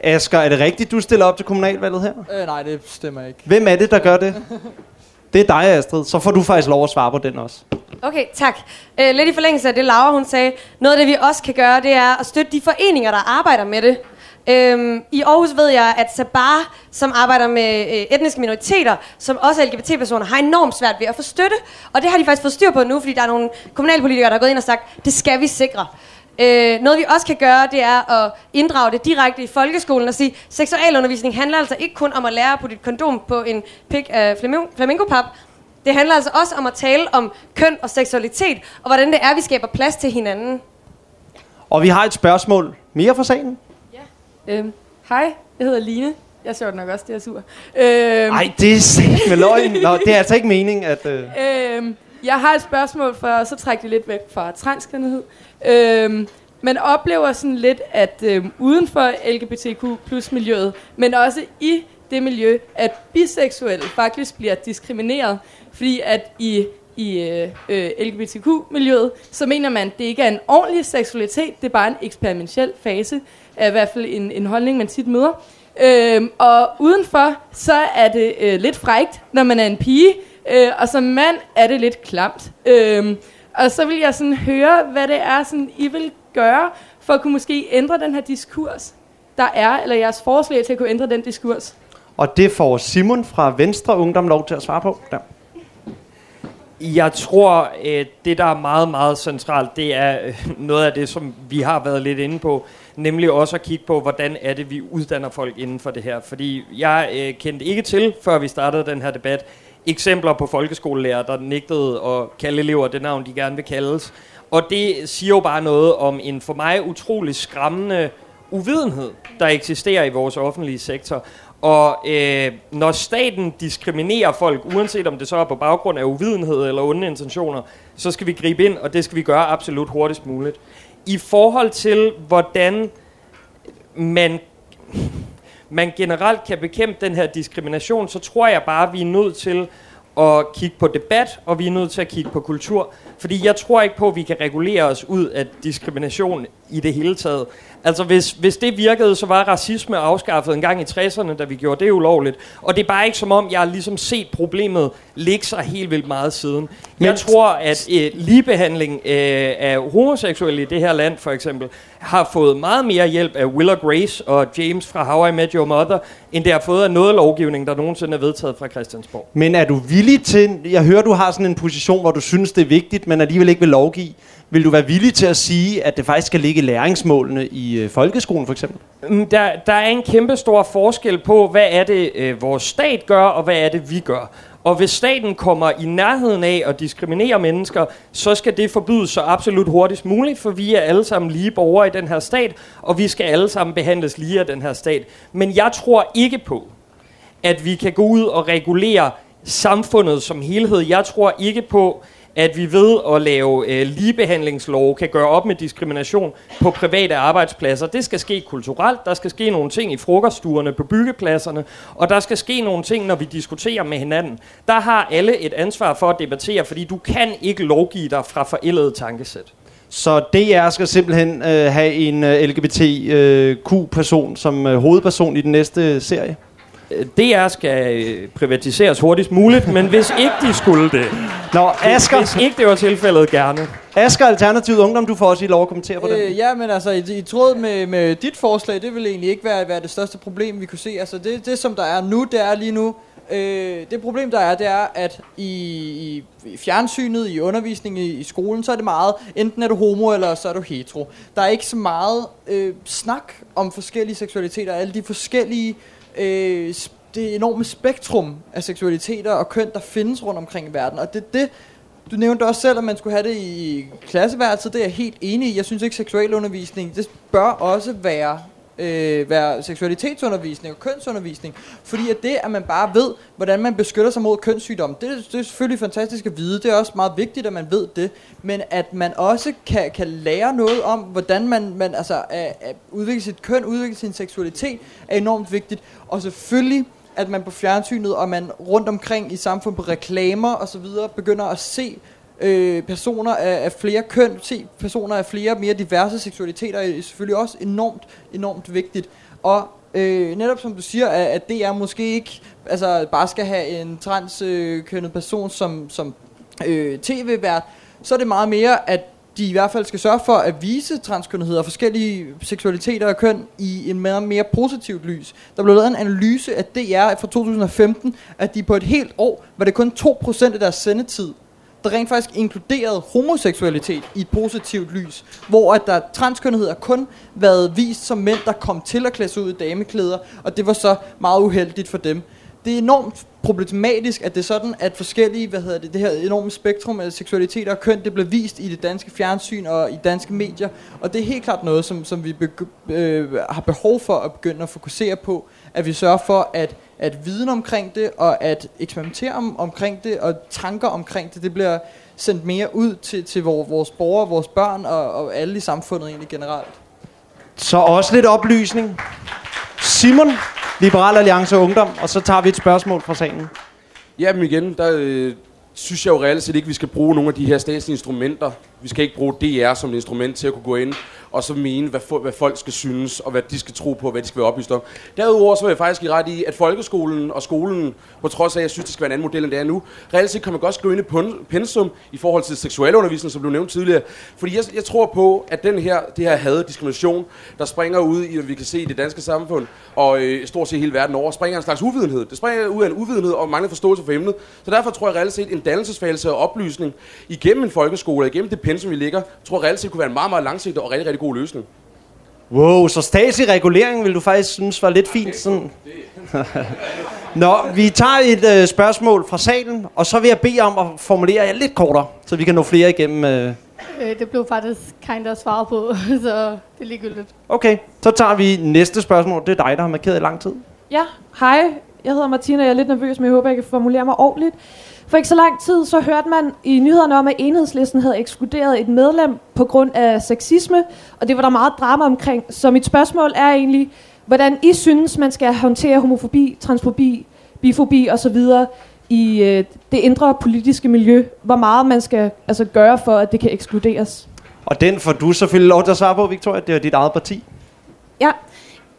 Asger, er det rigtigt, du stiller op til kommunalvalget her? Øh, nej, det stemmer ikke. Hvem er det, der gør det? Det er dig, Astrid. Så får du faktisk lov at svare på den også. Okay, tak. Øh, lidt i forlængelse af det, Laura hun sagde. Noget af det, vi også kan gøre, det er at støtte de foreninger, der arbejder med det. Øhm, I Aarhus ved jeg, at Sabar, som arbejder med øh, etniske minoriteter, som også er LGBT-personer, har enormt svært ved at få støtte. Og det har de faktisk fået styr på nu, fordi der er nogle kommunalpolitikere, der er gået ind og sagt, det skal vi sikre. Øh, noget vi også kan gøre, det er at inddrage det direkte i folkeskolen og sige, seksualundervisning handler altså ikke kun om at lære på dit kondom på en pik af flamingopap. Det handler altså også om at tale om køn og seksualitet, og hvordan det er, vi skaber plads til hinanden. Og vi har et spørgsmål mere fra salen. Øhm, hej, jeg hedder Line. Jeg sjovt nok også, det er sur. Øhm, Ej, det er med løgn. Nå, det er altså ikke meningen, at... Øh... Øhm, jeg har et spørgsmål, for så trækker det lidt væk fra transkønnethed. Øhm, man oplever sådan lidt, at øhm, uden for LGBTQ plus miljøet, men også i det miljø, at biseksuelle faktisk bliver diskrimineret, fordi at i i øh, LGBTQ-miljøet, så mener man, at det ikke er en ordentlig seksualitet, det er bare en eksperimentel fase, er i hvert fald en, en holdning, man tit møder. Øhm, og udenfor, så er det øh, lidt frægt, når man er en pige, øh, og som mand er det lidt klamt. Øhm, og så vil jeg sådan høre, hvad det er, sådan, I vil gøre, for at kunne måske ændre den her diskurs, der er, eller jeres forslag til at kunne ændre den diskurs. Og det får Simon fra Venstre Ungdom lov til at svare på. Der. Jeg tror, øh, det der er meget, meget centralt, det er øh, noget af det, som vi har været lidt inde på, nemlig også at kigge på, hvordan er det, vi uddanner folk inden for det her. Fordi jeg øh, kendte ikke til, før vi startede den her debat, eksempler på folkeskolelærer, der nægtede at kalde elever det navn, de gerne vil kaldes. Og det siger jo bare noget om en for mig utrolig skræmmende uvidenhed, der eksisterer i vores offentlige sektor. Og øh, når staten diskriminerer folk, uanset om det så er på baggrund af uvidenhed eller onde intentioner, så skal vi gribe ind, og det skal vi gøre absolut hurtigst muligt. I forhold til, hvordan man, man generelt kan bekæmpe den her diskrimination, så tror jeg bare, at vi er nødt til at kigge på debat, og vi er nødt til at kigge på kultur. Fordi jeg tror ikke på, at vi kan regulere os ud af diskrimination i det hele taget. Altså hvis, hvis det virkede, så var racisme afskaffet en gang i 60'erne, da vi gjorde det ulovligt. Og det er bare ikke som om, jeg har ligesom set problemet ligge sig helt vildt meget siden. Men jeg tror, at øh, ligebehandling øh, af homoseksuelle i det her land, for eksempel, har fået meget mere hjælp af Will og Grace og James fra How I Met Your Mother, end det har fået af noget lovgivning, der nogensinde er vedtaget fra Christiansborg. Men er du villig til, jeg hører, du har sådan en position, hvor du synes, det er vigtigt, men alligevel ikke vil lovgive. Vil du være villig til at sige, at det faktisk skal ligge i læringsmålene i øh, folkeskolen for eksempel? Mm, der, der er en kæmpe stor forskel på, hvad er det, øh, vores stat gør, og hvad er det, vi gør. Og hvis staten kommer i nærheden af at diskriminere mennesker, så skal det forbydes så absolut hurtigst muligt, for vi er alle sammen lige borgere i den her stat, og vi skal alle sammen behandles lige af den her stat. Men jeg tror ikke på, at vi kan gå ud og regulere samfundet som helhed. Jeg tror ikke på, at vi ved at lave øh, ligebehandlingslov kan gøre op med diskrimination på private arbejdspladser. Det skal ske kulturelt, der skal ske nogle ting i frokoststuerne på byggepladserne, og der skal ske nogle ting, når vi diskuterer med hinanden. Der har alle et ansvar for at debattere, fordi du kan ikke lovgive dig fra forældede tankesæt. Så DR skal simpelthen øh, have en øh, LGBTQ-person som øh, hovedperson i den næste serie? Øh, DR skal øh, privatiseres hurtigst muligt, men hvis ikke de skulle det, Nå, Asger, hvis ikke det var tilfældet, gerne. Asger Alternativet Ungdom, du får også lige lov at kommentere på det. Øh, ja, men altså, i, i tråd med, med dit forslag, det vil egentlig ikke være, være det største problem, vi kunne se. Altså, det, det som der er nu, det er lige nu, øh, det problem, der er, det er, at i, i, i fjernsynet, i undervisningen i, i skolen, så er det meget, enten er du homo, eller så er du hetero. Der er ikke så meget øh, snak om forskellige seksualiteter, alle de forskellige øh, det enorme spektrum af seksualiteter og køn, der findes rundt omkring i verden. Og det er det, du nævnte også selv, at man skulle have det i klasseværelset. Det er jeg helt enig i. Jeg synes ikke, seksualundervisning, det bør også være, øh, være seksualitetsundervisning og kønsundervisning. Fordi at det, at man bare ved, hvordan man beskytter sig mod kønssygdom, det, det er selvfølgelig fantastisk at vide. Det er også meget vigtigt, at man ved det. Men at man også kan, kan lære noget om, hvordan man, man altså, at, at udvikle sit køn, udvikle sin seksualitet, er enormt vigtigt. Og selvfølgelig at man på fjernsynet og man rundt omkring i samfundet på reklamer og så videre begynder at se øh, personer af, af flere køn, se personer af flere mere diverse seksualiteter er selvfølgelig også enormt, enormt vigtigt. Og øh, netop som du siger, at, at det er måske ikke altså bare skal have en transkønnet person som, som øh, tv-vært, så er det meget mere, at de i hvert fald skal sørge for at vise transkønnethed og forskellige seksualiteter og køn i en mere, mere positivt lys. Der blev lavet en analyse af DR fra 2015, at de på et helt år var det kun 2% af deres sendetid, der rent faktisk inkluderede homoseksualitet i et positivt lys, hvor at der transkønnethed har kun været vist som mænd, der kom til at klæde sig ud i dameklæder, og det var så meget uheldigt for dem. Det er enormt problematisk, at det er sådan, at forskellige, hvad hedder det, det her enorme spektrum af seksualitet og køn, det bliver vist i det danske fjernsyn og i danske medier, og det er helt klart noget, som, som vi begy- øh, har behov for at begynde at fokusere på, at vi sørger for, at, at viden omkring det, og at eksperimentere om, omkring det, og tanker omkring det, det bliver sendt mere ud til, til vores, vores borgere, vores børn og, og alle i samfundet egentlig generelt. Så også lidt oplysning. Simon, Liberal Alliance Ungdom, og så tager vi et spørgsmål fra salen. Jamen igen, der øh, synes jeg jo reelt set ikke, vi skal bruge nogle af de her statslige instrumenter. Vi skal ikke bruge DR som et instrument til at kunne gå ind og så mene, hvad, hvad folk skal synes, og hvad de skal tro på, hvad de skal være oplyst om. Derudover så vil jeg faktisk give ret i, at folkeskolen og skolen, på trods af, at jeg synes, det skal være en anden model, end det er nu, reelt set kan man godt skrive ind i pensum i forhold til seksualundervisning, som blev nævnt tidligere. Fordi jeg, jeg tror på, at den her, det her had, diskrimination, der springer ud i, vi kan se i det danske samfund, og øh, stort set hele verden over, springer en slags uvidenhed. Det springer ud af en uvidenhed og mangler forståelse for emnet. Så derfor tror jeg reelt set, en dannelsesfase og oplysning igennem en folkeskole, og igennem det pensum, vi ligger, tror jeg reelt set kunne være en meget, meget langsigtet og rigtig, rigtig god løsning. Wow, så statslig regulering vil du faktisk synes var lidt fint sådan. Nå, vi tager et øh, spørgsmål fra salen, og så vil jeg bede om at formulere jer lidt kortere, så vi kan nå flere igennem. Øh. Øh, det blev faktisk kind of svaret på, så det er ligegyldigt. Okay, så tager vi næste spørgsmål. Det er dig, der har markeret i lang tid. Ja, hej. Jeg hedder Martina, jeg er lidt nervøs, men jeg håber, jeg kan formulere mig ordentligt. For ikke så lang tid, så hørte man i nyhederne om, at enhedslisten havde ekskluderet et medlem på grund af sexisme, og det var der meget drama omkring. Så mit spørgsmål er egentlig, hvordan I synes, man skal håndtere homofobi, transfobi, bifobi osv. i øh, det indre politiske miljø. Hvor meget man skal altså, gøre for, at det kan ekskluderes. Og den får du selvfølgelig lov til at svare på, Victoria. Det er dit eget parti. Ja.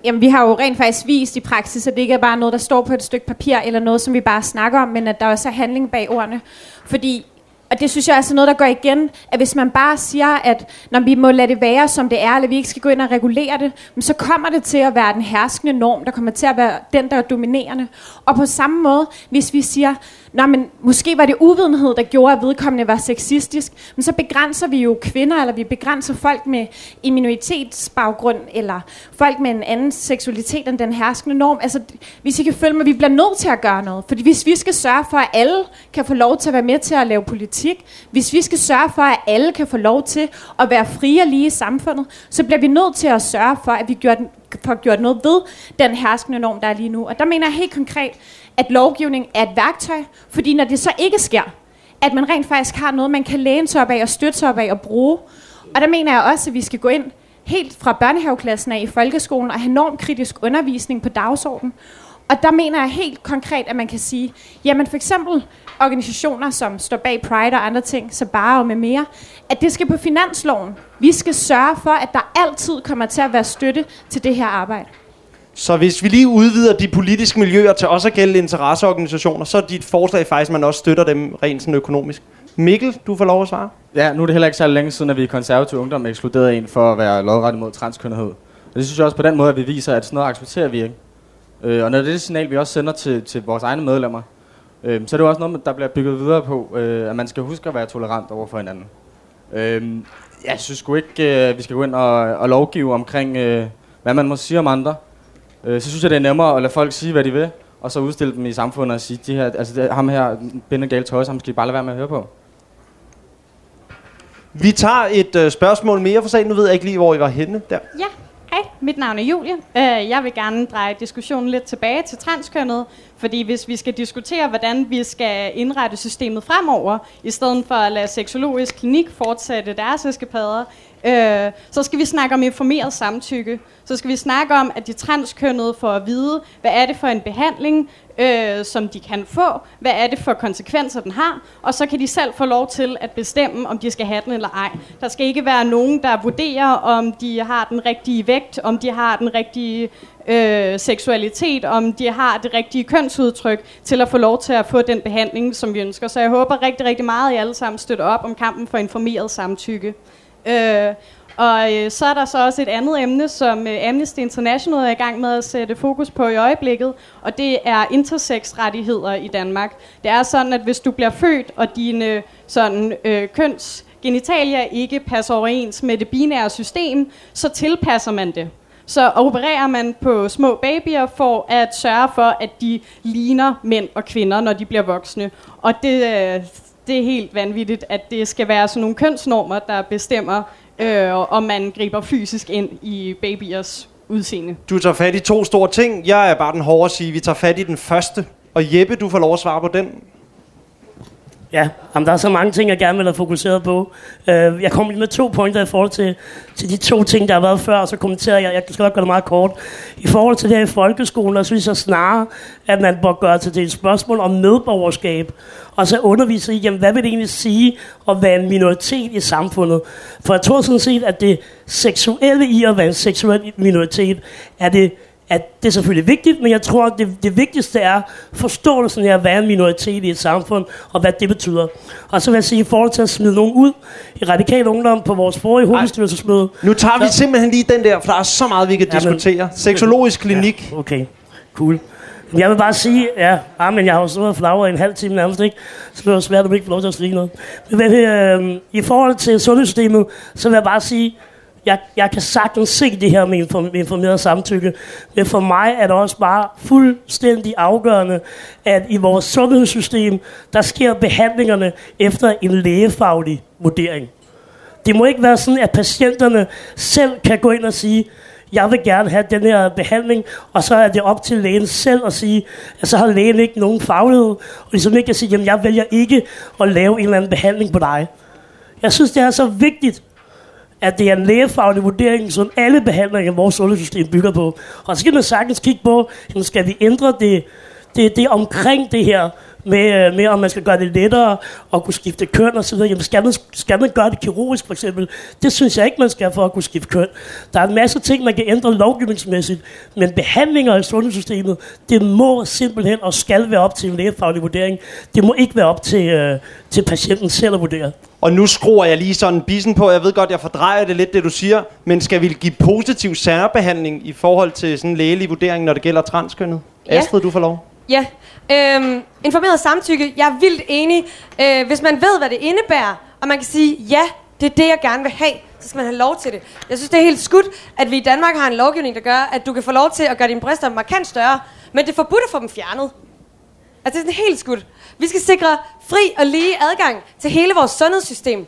Jamen, vi har jo rent faktisk vist i praksis, at det ikke er bare noget, der står på et stykke papir, eller noget, som vi bare snakker om, men at der også er handling bag ordene. Fordi og det synes jeg altså er altså noget, der går igen, at hvis man bare siger, at når vi må lade det være, som det er, eller vi ikke skal gå ind og regulere det, så kommer det til at være den herskende norm, der kommer til at være den, der er dominerende. Og på samme måde, hvis vi siger, Nå, men måske var det uvidenhed, der gjorde, at vedkommende var sexistisk, men så begrænser vi jo kvinder, eller vi begrænser folk med en minoritetsbaggrund, eller folk med en anden seksualitet end den herskende norm. Altså, hvis I kan følge mig, vi bliver nødt til at gøre noget. Fordi hvis vi skal sørge for, at alle kan få lov til at være med til at lave politik, hvis vi skal sørge for, at alle kan få lov til at være frie og lige i samfundet, så bliver vi nødt til at sørge for, at vi gør den, får gjort noget ved den herskende norm, der er lige nu. Og der mener jeg helt konkret, at lovgivning er et værktøj, fordi når det så ikke sker, at man rent faktisk har noget, man kan læne sig op af og støtte sig op af og bruge. Og der mener jeg også, at vi skal gå ind helt fra børnehaveklassen af i folkeskolen og have normkritisk undervisning på dagsordenen. Og der mener jeg helt konkret, at man kan sige, jamen for eksempel organisationer, som står bag Pride og andre ting, så bare og med mere, at det skal på finansloven. Vi skal sørge for, at der altid kommer til at være støtte til det her arbejde. Så hvis vi lige udvider de politiske miljøer til også at gælde interesseorganisationer, så er dit forslag faktisk, at man også støtter dem rent sådan økonomisk. Mikkel, du får lov at svare. Ja, nu er det heller ikke så længe siden, at vi i konservativ ungdom ekskluderede en for at være lodret imod transkønnethed. Og det synes jeg også på den måde, at vi viser, at sådan noget accepterer vi ikke. Øh, og når det er det signal, vi også sender til, til vores egne medlemmer, øh, så er det jo også noget, der bliver bygget videre på, øh, at man skal huske at være tolerant over for hinanden. Øh, jeg synes sgu ikke, øh, vi skal gå ind og, og lovgive omkring, øh, hvad man må sige om andre. Øh, så synes jeg, det er nemmere at lade folk sige, hvad de vil, og så udstille dem i samfundet og sige, de her, altså det, ham her, Binde Gale Tøjs, ham skal I bare lade være med at høre på. Vi tager et øh, spørgsmål mere for sagen. Nu ved jeg ikke lige, hvor I var henne der. Ja, hej. Mit navn er Julie. Øh, Jeg vil gerne dreje diskussionen lidt tilbage til transkønnet, fordi hvis vi skal diskutere, hvordan vi skal indrette systemet fremover, i stedet for at lade seksologisk klinik fortsætte deres eskapader, øh, så skal vi snakke om informeret samtykke. Så skal vi snakke om, at de transkønnede får at vide, hvad er det for en behandling, øh, som de kan få, hvad er det for konsekvenser, den har, og så kan de selv få lov til at bestemme, om de skal have den eller ej. Der skal ikke være nogen, der vurderer, om de har den rigtige vægt, om de har den rigtige øh, seksualitet, om de har det rigtige kønsudtryk, til at få lov til at få den behandling, som vi ønsker. Så jeg håber rigtig, rigtig meget, at I alle sammen støtter op om kampen for informeret samtykke. Øh, og øh, så er der så også et andet emne, som øh, Amnesty International er i gang med at sætte fokus på i øjeblikket, og det er intersex-rettigheder i Danmark. Det er sådan, at hvis du bliver født, og dine sådan, øh, køns genitalia ikke passer overens med det binære system, så tilpasser man det. Så opererer man på små babyer for at sørge for, at de ligner mænd og kvinder, når de bliver voksne. Og det, øh, det er helt vanvittigt, at det skal være sådan nogle kønsnormer, der bestemmer, øh, om man griber fysisk ind i babyers udseende. Du tager fat i to store ting. Jeg er bare den hårde at sige, vi tager fat i den første. Og Jeppe, du får lov at svare på den. Ja, jamen, der er så mange ting, jeg gerne vil have fokuseret på. Uh, jeg kommer lige med to pointer i forhold til, til de to ting, der har været før, og så kommenterer jeg, jeg skal nok gøre det meget kort. I forhold til det her i folkeskolen, der synes jeg snarere, at man bør gøre til det et spørgsmål om medborgerskab, og så undervise i, jamen, hvad vil det egentlig sige at være en minoritet i samfundet? For jeg tror sådan set, at det seksuelle i at være en seksuel minoritet, er det at det er selvfølgelig vigtigt, men jeg tror, at det, det vigtigste er forståelsen af at være en minoritet i et samfund, og hvad det betyder. Og så vil jeg sige, i forhold til at smide nogen ud i radikal ungdom på vores forrige hovedbestyrelsesmøde. Nu tager vi simpelthen lige den der, for der er så meget, vi kan ja, diskutere. Seksologisk klinik. Ja, okay, cool. Jeg vil bare sige, ja, ah, men jeg har jo stået og flagret i en halv time nærmest, ikke? Så det er svært, at du ikke får lov til at sige noget. Men øh, i forhold til sundhedssystemet, så vil jeg bare sige, jeg, jeg kan sagtens se det her med informeret samtykke, men for mig er det også bare fuldstændig afgørende, at i vores sundhedssystem, der sker behandlingerne efter en lægefaglig vurdering. Det må ikke være sådan, at patienterne selv kan gå ind og sige, jeg vil gerne have den her behandling, og så er det op til lægen selv at sige, at så har lægen ikke nogen faglighed, og ligesom ikke at sige, jamen jeg vælger ikke at lave en eller anden behandling på dig. Jeg synes, det er så vigtigt, at det er en lægefaglig vurdering, som alle behandlinger i vores sundhedssystem bygger på. Og så skal man sagtens kigge på, jamen skal vi ændre det, det, det omkring det her, med, øh, med om man skal gøre det lettere at kunne skifte køn og så videre. Jamen, skal man, skal man gøre det kirurgisk for eksempel? Det synes jeg ikke, man skal for at kunne skifte køn. Der er en masse ting, man kan ændre lovgivningsmæssigt, men behandlinger i sundhedssystemet, det må simpelthen og skal være op til en lægefaglig vurdering. Det må ikke være op til, øh, til patienten selv at vurdere. Og nu skruer jeg lige sådan bisen på. Jeg ved godt, jeg fordrejer det lidt, det du siger. Men skal vi give positiv særbehandling i forhold til sådan en lægelig vurdering, når det gælder transkønnet? Ja. Astrid, du får lov. Ja, øhm, informeret samtykke, jeg er vildt enig. Øh, hvis man ved, hvad det indebærer, og man kan sige, ja, det er det, jeg gerne vil have, så skal man have lov til det. Jeg synes, det er helt skudt, at vi i Danmark har en lovgivning, der gør, at du kan få lov til at gøre dine bryster markant større, men det er forbudt at få dem fjernet. Altså, det er sådan helt skudt. Vi skal sikre fri og lige adgang til hele vores sundhedssystem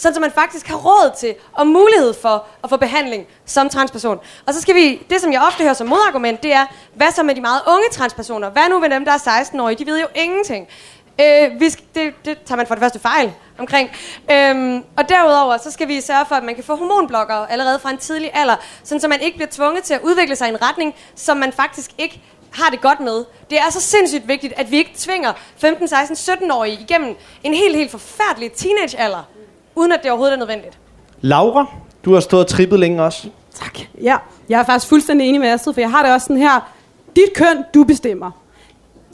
sådan så man faktisk har råd til og mulighed for at få behandling som transperson. Og så skal vi, det som jeg ofte hører som modargument, det er, hvad så med de meget unge transpersoner? Hvad nu med dem, der er 16-årige? De ved jo ingenting. Øh, vi skal, det, det tager man for det første fejl omkring. Øhm, og derudover, så skal vi sørge for, at man kan få hormonblokker allerede fra en tidlig alder, sådan så man ikke bliver tvunget til at udvikle sig i en retning, som man faktisk ikke har det godt med. Det er så sindssygt vigtigt, at vi ikke tvinger 15, 16, 17-årige igennem en helt, helt forfærdelig teenagealder uden at det overhovedet er nødvendigt. Laura, du har stået og trippet længe også. Tak. Ja, jeg er faktisk fuldstændig enig med Astrid, for jeg har det også sådan her. Dit køn, du bestemmer.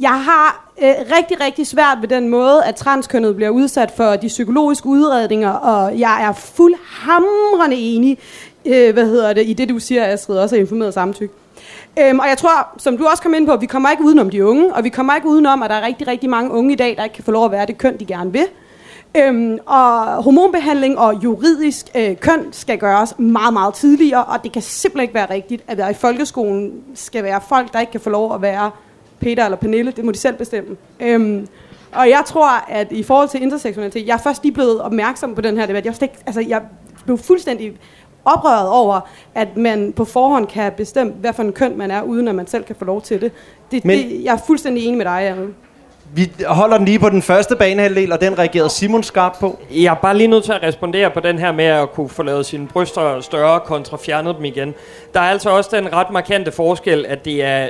Jeg har øh, rigtig, rigtig svært ved den måde, at transkønnet bliver udsat for de psykologiske udredninger, og jeg er fuldhamrende enig øh, hvad hedder det, i det, du siger, Astrid, også er informeret samtykke. Øhm, og jeg tror, som du også kom ind på, vi kommer ikke udenom de unge, og vi kommer ikke udenom, at der er rigtig, rigtig mange unge i dag, der ikke kan få lov at være det køn, de gerne vil. Øhm, og hormonbehandling og juridisk øh, køn skal gøres meget, meget tidligere, og det kan simpelthen ikke være rigtigt, at der i folkeskolen skal være folk, der ikke kan få lov at være Peter eller Pernille. Det må de selv bestemme. Øhm, og jeg tror, at i forhold til interseksualitet, jeg er først lige blevet opmærksom på den her debat. Jeg, stik, altså, jeg blev fuldstændig oprøret over, at man på forhånd kan bestemme, hvad for en køn man er, uden at man selv kan få lov til det. det, Men, det jeg er fuldstændig enig med dig, Anne. Vi holder den lige på den første banehalvdel, og den reagerede Simon skarpt på. Jeg er bare lige nødt til at respondere på den her med at kunne få lavet sine bryster større kontra fjernet dem igen. Der er altså også den ret markante forskel, at det er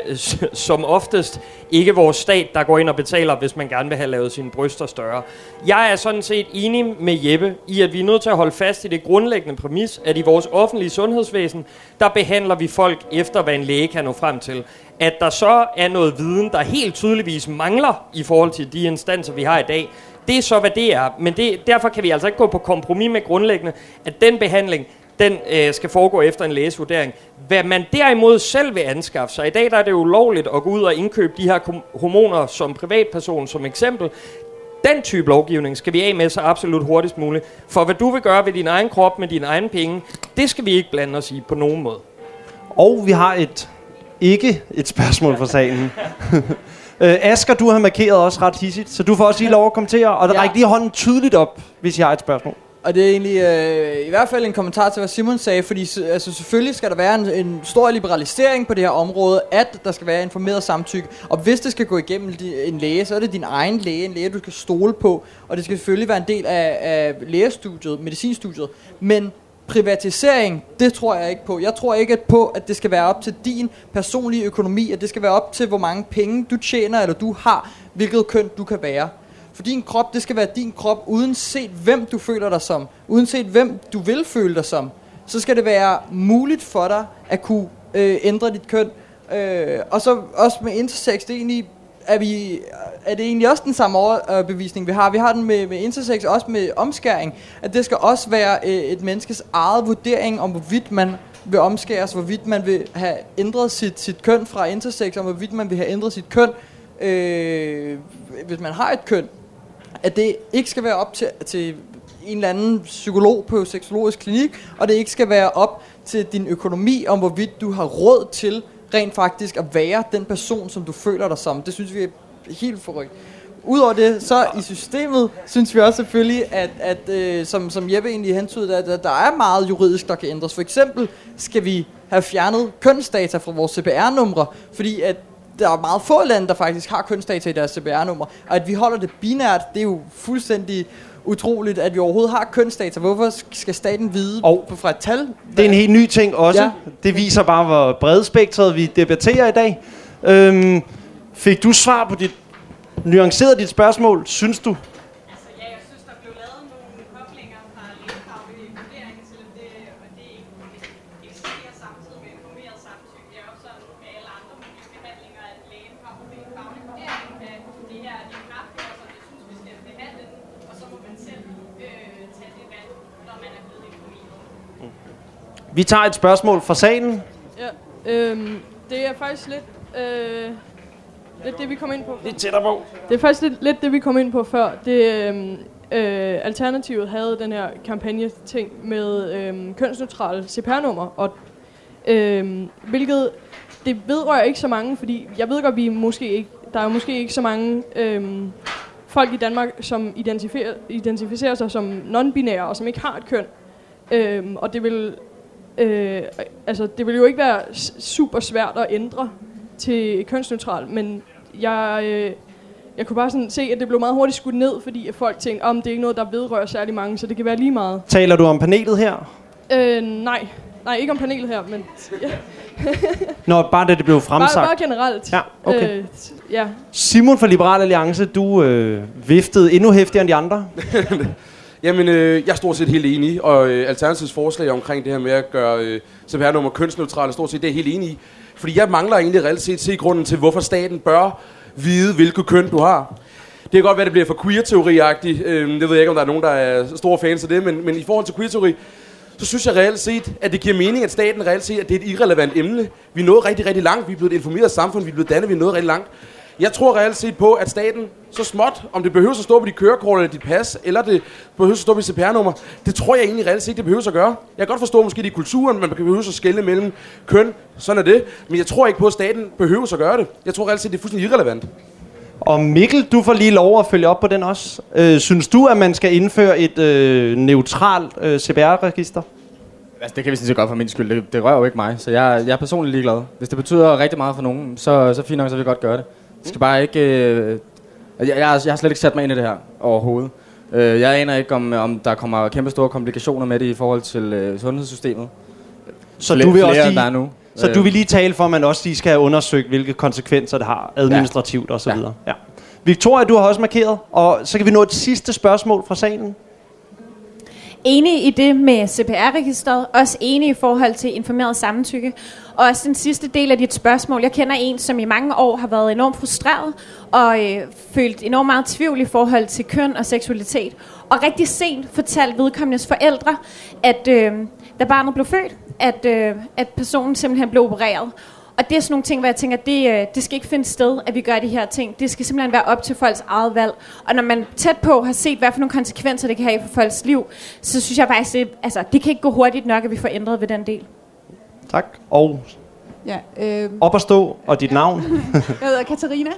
som oftest ikke vores stat, der går ind og betaler, hvis man gerne vil have lavet sine bryster større. Jeg er sådan set enig med Jeppe i, at vi er nødt til at holde fast i det grundlæggende præmis, at i vores offentlige sundhedsvæsen, der behandler vi folk efter, hvad en læge kan nå frem til. At der så er noget viden, der helt tydeligvis mangler i forhold til de instanser, vi har i dag, det er så, hvad det er. Men det, derfor kan vi altså ikke gå på kompromis med grundlæggende, at den behandling, den øh, skal foregå efter en lægesvurdering. Hvad man derimod selv vil anskaffe sig, i dag der er det ulovligt at gå ud og indkøbe de her hormoner som privatperson som eksempel. Den type lovgivning skal vi af med så absolut hurtigst muligt. For hvad du vil gøre ved din egen krop med dine egne penge, det skal vi ikke blande os i på nogen måde. Og vi har et ikke et spørgsmål fra salen. øh, Asger, du har markeret også ret hissigt, så du får også lige lov at kommentere, og der ja. rækker lige hånden tydeligt op, hvis jeg har et spørgsmål. Og det er egentlig øh, i hvert fald en kommentar til, hvad Simon sagde, fordi altså, selvfølgelig skal der være en, en stor liberalisering på det her område, at der skal være informeret samtykke. Og hvis det skal gå igennem en læge, så er det din egen læge, en læge, du skal stole på. Og det skal selvfølgelig være en del af, af lægestudiet, medicinstudiet. Men privatisering, det tror jeg ikke på. Jeg tror ikke at på, at det skal være op til din personlige økonomi, at det skal være op til, hvor mange penge du tjener, eller du har, hvilket køn du kan være. For din krop, det skal være din krop, uanset hvem du føler dig som. Uanset hvem du vil føle dig som. Så skal det være muligt for dig at kunne øh, ændre dit køn. Øh, og så også med intersex, det er egentlig er, vi, er det egentlig også den samme overbevisning, vi har. Vi har den med, med intersex, også med omskæring. At det skal også være øh, et menneskes eget vurdering om, hvorvidt man vil omskæres, hvorvidt man vil have ændret sit, sit køn fra intersex, og hvorvidt man vil have ændret sit køn, øh, hvis man har et køn. At det ikke skal være op til, til en eller anden psykolog på seksologisk klinik, og det ikke skal være op til din økonomi, om hvorvidt du har råd til rent faktisk at være den person, som du føler dig som. Det synes vi er helt forrygt. Udover det, så i systemet, synes vi også selvfølgelig, at, at øh, som, som Jeppe egentlig hentydede, at, at der er meget juridisk, der kan ændres. For eksempel skal vi have fjernet kønsdata fra vores CPR-numre, fordi at der er meget få lande, der faktisk har kønsdata i deres CPR-nummer. Og at vi holder det binært, det er jo fuldstændig utroligt, at vi overhovedet har kønsdata. Hvorfor skal staten vide Og fra et tal? Det er en helt ny ting også. Ja. Det viser bare, hvor bredspektret vi debatterer i dag. Øhm, fik du svar på dit... Nuanceret dit spørgsmål, synes du? Vi tager et spørgsmål fra salen. Ja, øhm, det er faktisk lidt, øh, lidt det, vi kom ind på. Lidt tættere på. Det er faktisk lidt, lidt det, vi kom ind på før. Det, øhm, øh, Alternativet havde den her kampagne-ting med øhm, kønsneutrale CPR-nummer, og øhm, hvilket det vedrører ikke så mange, fordi jeg ved godt, vi måske ikke, der er måske ikke så mange øhm, folk i Danmark, som identificerer, identificerer sig som non-binære og som ikke har et køn. Øhm, og det vil, øh, altså, det vil jo ikke være super svært at ændre til kønsneutral, men jeg, øh, jeg kunne bare sådan se, at det blev meget hurtigt skudt ned, fordi at folk tænkte, om det er ikke noget, der vedrører særlig mange, så det kan være lige meget. Taler du om panelet her? Øh, nej. Nej, ikke om panelet her, men ja. Nå, bare da det blev fremsagt. bare, bare generelt. Ja, okay. Øh, ja. Simon fra Liberal Alliance, du øh, viftede endnu hæftigere end de andre. Jamen, øh, jeg er stort set helt enig, og øh, Alternativets forslag omkring det her med at gøre øh, CPR-nummer kønsneutrale, stort set det er helt enig i. Fordi jeg mangler egentlig reelt set se grunden til, hvorfor staten bør vide, hvilket køn du har. Det kan godt være, det bliver for queer-teori-agtigt. Øh, det ved jeg ikke, om der er nogen, der er store fans af det, men, men i forhold til queer-teori, så synes jeg reelt set, at det giver mening, at staten reelt set, at det er et irrelevant emne. Vi er nået rigtig, rigtig langt. Vi er blevet et informeret samfund. Vi er blevet dannet. Vi er nået rigtig langt. Jeg tror reelt set på, at staten så småt, om det behøver at stå på dit kørekort eller dit pas, eller det behøver at stå på dit CPR-nummer, det tror jeg egentlig reelt set, det behøver at gøre. Jeg kan godt forstå måske det i kulturen, man behøver at skelne mellem køn, sådan er det. Men jeg tror ikke på, at staten behøver at gøre det. Jeg tror reelt set, det er fuldstændig irrelevant. Og Mikkel, du får lige lov at følge op på den også. Øh, synes du, at man skal indføre et øh, neutralt øh, CPR-register? Altså, det kan vi sådan set godt for min skyld. Det, det rører jo ikke mig, så jeg, jeg er personligt ligeglad. Hvis det betyder rigtig meget for nogen, så, så fint nok, så vil jeg godt gøre det. Skal bare ikke... Øh, jeg, jeg, jeg har slet ikke sat mig ind i det her overhovedet. Øh, jeg aner ikke, om, om der kommer kæmpe store komplikationer med det i forhold til øh, sundhedssystemet. Så Flere- du vil også flere, lige, der er nu. Så Øh. du vil lige tale for, at man også lige skal have undersøgt, hvilke konsekvenser det har administrativt og så videre. Ja. Victoria, du har også markeret, og så kan vi nå et sidste spørgsmål fra salen. Enig i det med CPR-registeret, også enig i forhold til informeret samtykke. Og også den sidste del af dit spørgsmål. Jeg kender en, som i mange år har været enormt frustreret og øh, følt enormt meget tvivl i forhold til køn og seksualitet. Og rigtig sent fortalte vedkommendes forældre, at øh, da barnet blev født, at, øh, at personen simpelthen blev opereret. Og det er sådan nogle ting, hvor jeg tænker, det, øh, det skal ikke finde sted, at vi gør de her ting. Det skal simpelthen være op til folks eget valg. Og når man tæt på har set, hvad for nogle konsekvenser det kan have for folks liv, så synes jeg faktisk, det, altså, det kan ikke gå hurtigt nok, at vi får ændret ved den del. Tak. Og Ja, øh, op at stå, og dit navn. jeg hedder Katarina.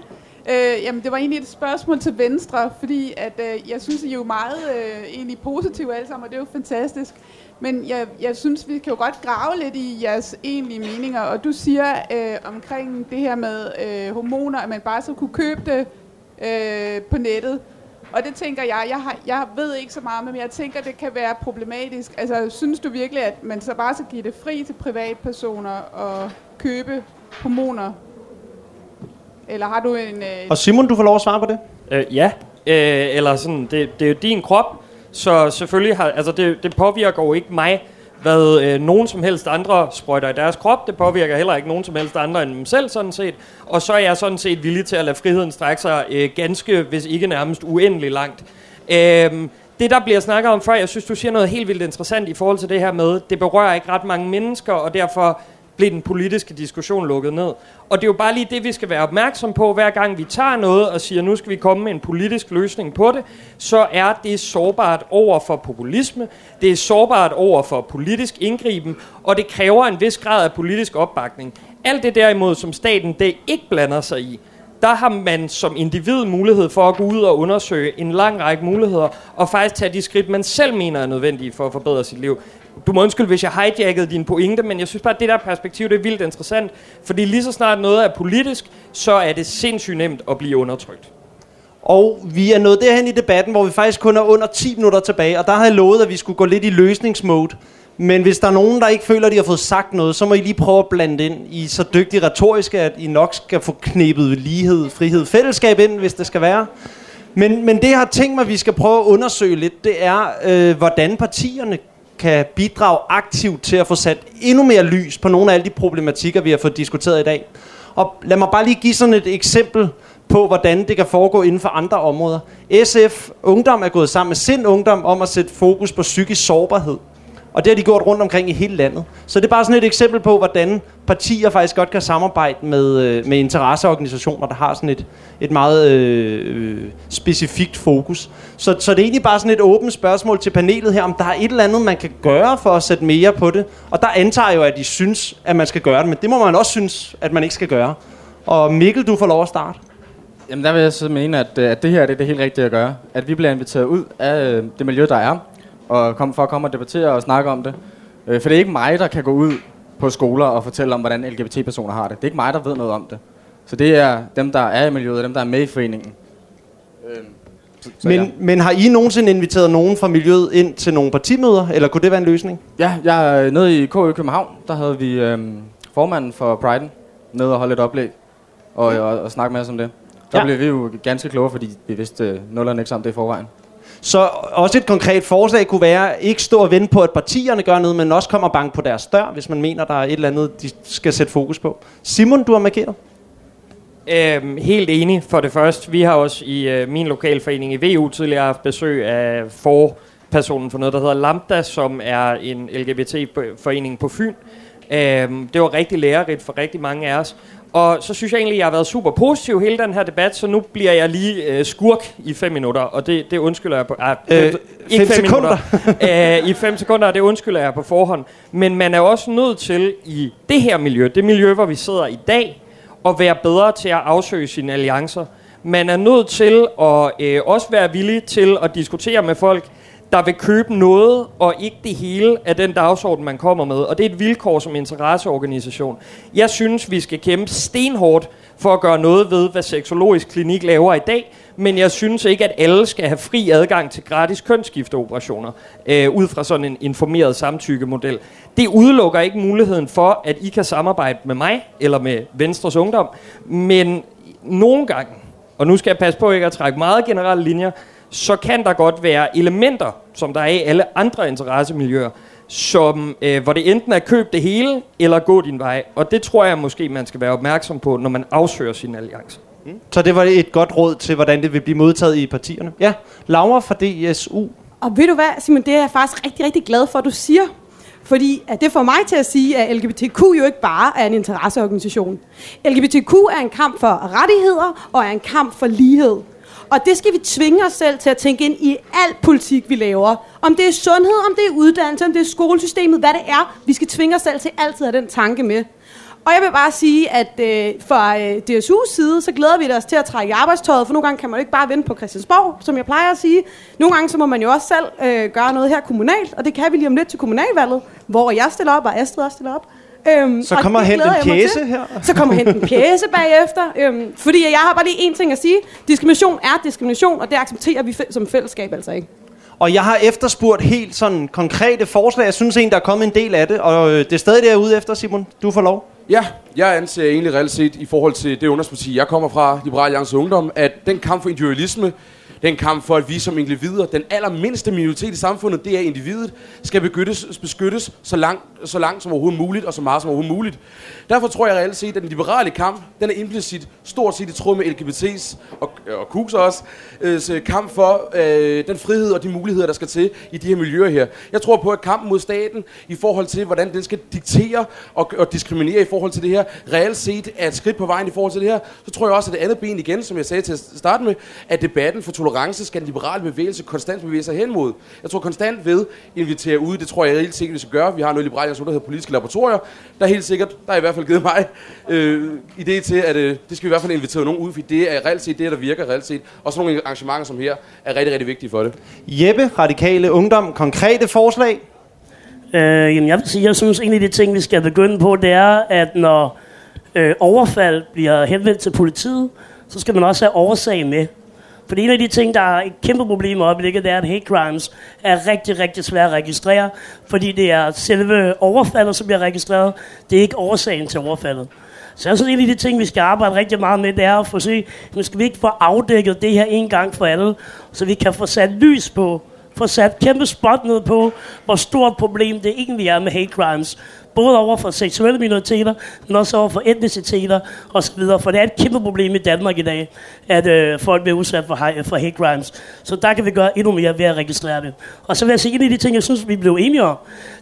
Øh, jamen, det var egentlig et spørgsmål til Venstre, fordi at, øh, jeg synes, I er jo meget øh, egentlig positive alle sammen, og det er jo fantastisk. Men jeg, jeg synes, vi kan jo godt grave lidt i jeres egentlige meninger, og du siger øh, omkring det her med øh, hormoner, at man bare så kunne købe det øh, på nettet. Og det tænker jeg, jeg, har, jeg ved ikke så meget, men jeg tænker, det kan være problematisk. Altså, synes du virkelig, at man så bare skal give det fri til privatpersoner og købe hormoner? Eller har du en... Øh, Og Simon, du får lov at svare på det. Øh, ja, øh, eller sådan, det, det er jo din krop, så selvfølgelig har, altså det, det påvirker jo ikke mig, hvad øh, nogen som helst andre sprøjter i deres krop. Det påvirker heller ikke nogen som helst andre end dem selv, sådan set. Og så er jeg sådan set villig til at lade friheden strække sig øh, ganske, hvis ikke nærmest uendelig langt. Øh, det, der bliver snakket om før, jeg synes, du siger noget helt vildt interessant i forhold til det her med, det berører ikke ret mange mennesker, og derfor blev den politiske diskussion lukket ned. Og det er jo bare lige det, vi skal være opmærksom på, hver gang vi tager noget og siger, nu skal vi komme med en politisk løsning på det, så er det sårbart over for populisme, det er sårbart over for politisk indgriben, og det kræver en vis grad af politisk opbakning. Alt det derimod, som staten det ikke blander sig i, der har man som individ mulighed for at gå ud og undersøge en lang række muligheder, og faktisk tage de skridt, man selv mener er nødvendige for at forbedre sit liv. Du må undskylde, hvis jeg hijackede din pointe, men jeg synes bare, at det der perspektiv, det er vildt interessant. Fordi lige så snart noget er politisk, så er det sindssygt nemt at blive undertrykt. Og vi er nået derhen i debatten, hvor vi faktisk kun er under 10 minutter tilbage, og der har jeg lovet, at vi skulle gå lidt i løsningsmode. Men hvis der er nogen, der ikke føler, at de har fået sagt noget, så må I lige prøve at blande ind. I så dygtig retorisk, at I nok skal få knæbet lighed, frihed, fællesskab ind, hvis det skal være. Men, men det, jeg har tænkt mig, at vi skal prøve at undersøge lidt, det er, øh, hvordan partierne kan bidrage aktivt til at få sat endnu mere lys på nogle af alle de problematikker, vi har fået diskuteret i dag. Og lad mig bare lige give sådan et eksempel på, hvordan det kan foregå inden for andre områder. SF Ungdom er gået sammen med Sind Ungdom om at sætte fokus på psykisk sårbarhed. Og det har de gjort rundt omkring i hele landet. Så det er bare sådan et eksempel på, hvordan partier faktisk godt kan samarbejde med, øh, med interesseorganisationer, der har sådan et, et meget øh, øh, specifikt fokus. Så, så det er egentlig bare sådan et åbent spørgsmål til panelet her, om der er et eller andet, man kan gøre for at sætte mere på det. Og der antager jeg jo, at de synes, at man skal gøre det, men det må man også synes, at man ikke skal gøre. Og Mikkel, du får lov at starte. Jamen der vil jeg så mene, at, øh, at det her det er det helt rigtige at gøre. At vi bliver inviteret ud af øh, det miljø, der er, og kom, for at komme og debattere og snakke om det. Øh, for det er ikke mig, der kan gå ud på skoler og fortælle om, hvordan LGBT-personer har det. Det er ikke mig, der ved noget om det. Så det er dem, der er i miljøet, og dem, der er med i foreningen. Øh, så, så Men, ja. men har I nogensinde inviteret nogen fra miljøet ind til nogle partimøder, eller kunne det være en løsning? Ja, jeg er nede i KØ København, der havde vi øhm, formanden for Pride'en nede og holde et oplæg og, og, og snakke med os om det. Der Ja. blev vi jo ganske kloge, fordi vi vidste øh, nullerne ikke om det i forvejen. Så også et konkret forslag kunne være, ikke stå og vente på, at partierne gør noget, men også kommer og banke på deres dør, hvis man mener, der er et eller andet, de skal sætte fokus på. Simon, du har markeret. Øhm, helt enig for det første. Vi har også i øh, min lokalforening i VU tidligere haft besøg af forpersonen for noget, der hedder Lambda, som er en LGBT-forening på Fyn. Øhm, det var rigtig lærerigt for rigtig mange af os. Og så synes jeg egentlig, at jeg har været super positiv hele den her debat, så nu bliver jeg lige øh, skurk i fem minutter, og det, det undskylder jeg på... Ah, Øh, fem, fem sekunder. minutter. øh, I fem sekunder, og det undskylder jeg på forhånd. Men man er også nødt til i det her miljø, det miljø, hvor vi sidder i dag, at være bedre til at afsøge sine alliancer. Man er nødt til at øh, også være villig til at diskutere med folk, der vil købe noget, og ikke det hele af den dagsorden, man kommer med. Og det er et vilkår som interesseorganisation. Jeg synes, vi skal kæmpe stenhårdt for at gøre noget ved, hvad Seksologisk Klinik laver i dag, men jeg synes ikke, at alle skal have fri adgang til gratis kønsskifteoperationer, øh, ud fra sådan en informeret samtykkemodel. Det udelukker ikke muligheden for, at I kan samarbejde med mig, eller med Venstres Ungdom, men nogle gange, og nu skal jeg passe på ikke at trække meget generelle linjer, så kan der godt være elementer, som der er i alle andre interessemiljøer, som, øh, hvor det enten er køb det hele, eller gå din vej. Og det tror jeg måske, man skal være opmærksom på, når man afsøger sine alliancer. Så det var et godt råd til, hvordan det vil blive modtaget i partierne. Ja, Laura fra DSU. Og ved du hvad, Simon, det er jeg faktisk rigtig, rigtig glad for, at du siger. Fordi at det får mig til at sige, at LGBTQ jo ikke bare er en interesseorganisation. LGBTQ er en kamp for rettigheder og er en kamp for lighed. Og det skal vi tvinge os selv til at tænke ind i al politik, vi laver. Om det er sundhed, om det er uddannelse, om det er skolesystemet, hvad det er. Vi skal tvinge os selv til altid at have den tanke med. Og jeg vil bare sige, at øh, fra øh, DSU's side, så glæder vi os til at trække i arbejdstøjet, for nogle gange kan man jo ikke bare vente på Christiansborg, som jeg plejer at sige. Nogle gange så må man jo også selv øh, gøre noget her kommunalt, og det kan vi lige om lidt til kommunalvalget, hvor jeg stiller op, og Astrid også stiller op. Øhm, Så og kommer det hen en til. her. Så kommer hen en pjæse bagefter. Øhm, fordi jeg har bare lige en ting at sige. Diskrimination er diskrimination, og det accepterer vi som fællesskab altså ikke. Og jeg har efterspurgt helt sådan konkrete forslag. Jeg synes egentlig, der er kommet en del af det. Og øh, det er stadig det, jeg er ude efter, Simon. Du får lov. Ja, jeg anser egentlig reelt set i forhold til det ungdomsparti, jeg kommer fra, Liberal Alliance Ungdom, at den kamp for individualisme, den kamp for, at vi som individer, den allermindste minoritet i samfundet, det er individet, skal beskyttes, beskyttes så, langt, så langt som overhovedet muligt, og så meget som overhovedet muligt. Derfor tror jeg reelt set, at den liberale kamp, den er implicit stort set i tråd med LGBT's og, og KUS også, øh, kamp for øh, den frihed og de muligheder, der skal til i de her miljøer her. Jeg tror på, at kampen mod staten i forhold til, hvordan den skal diktere og, og diskriminere i forhold til det her, reelt set er et skridt på vejen i forhold til det her, så tror jeg også, at det andet ben igen, som jeg sagde til at starte med, at debatten for tolerance skal den liberale bevægelse konstant bevæge sig hen mod. Jeg tror konstant ved invitere ud, det tror jeg helt sikkert, vi skal gøre. Vi har noget liberale der hedder politiske laboratorier. Der er helt sikkert, der er i hvert fald givet mig øh, idé til, at øh, det skal vi i hvert fald invitere nogen ud, for det er reelt set det, der virker reelt set. Og sådan nogle arrangementer som her er rigtig, rigtig vigtige for det. Jeppe, Radikale Ungdom, konkrete forslag? Øh, jamen, jeg vil sige, jeg synes, en af de ting, vi skal begynde på, det er, at når øh, overfald bliver henvendt til politiet, så skal man også have årsagen med. Fordi en af de ting, der er et kæmpe problem i øjeblikket, det er, at hate crimes er rigtig, rigtig svære at registrere, fordi det er selve overfaldet, som bliver registreret. Det er ikke årsagen til overfaldet. Så jeg synes, en af de ting, vi skal arbejde rigtig meget med, det er at få se, nu skal vi ikke få afdækket det her en gang for alle, så vi kan få sat lys på, få sat kæmpe spot ned på, hvor stort problem det egentlig er med hate crimes. Både over for seksuelle minoriteter, men også over for etniciteter osv. For det er et kæmpe problem i Danmark i dag, at øh, folk bliver udsat for, for hate crimes. Så der kan vi gøre endnu mere ved at registrere det. Og så vil jeg sige, en af de ting, jeg synes, vi blev enige om,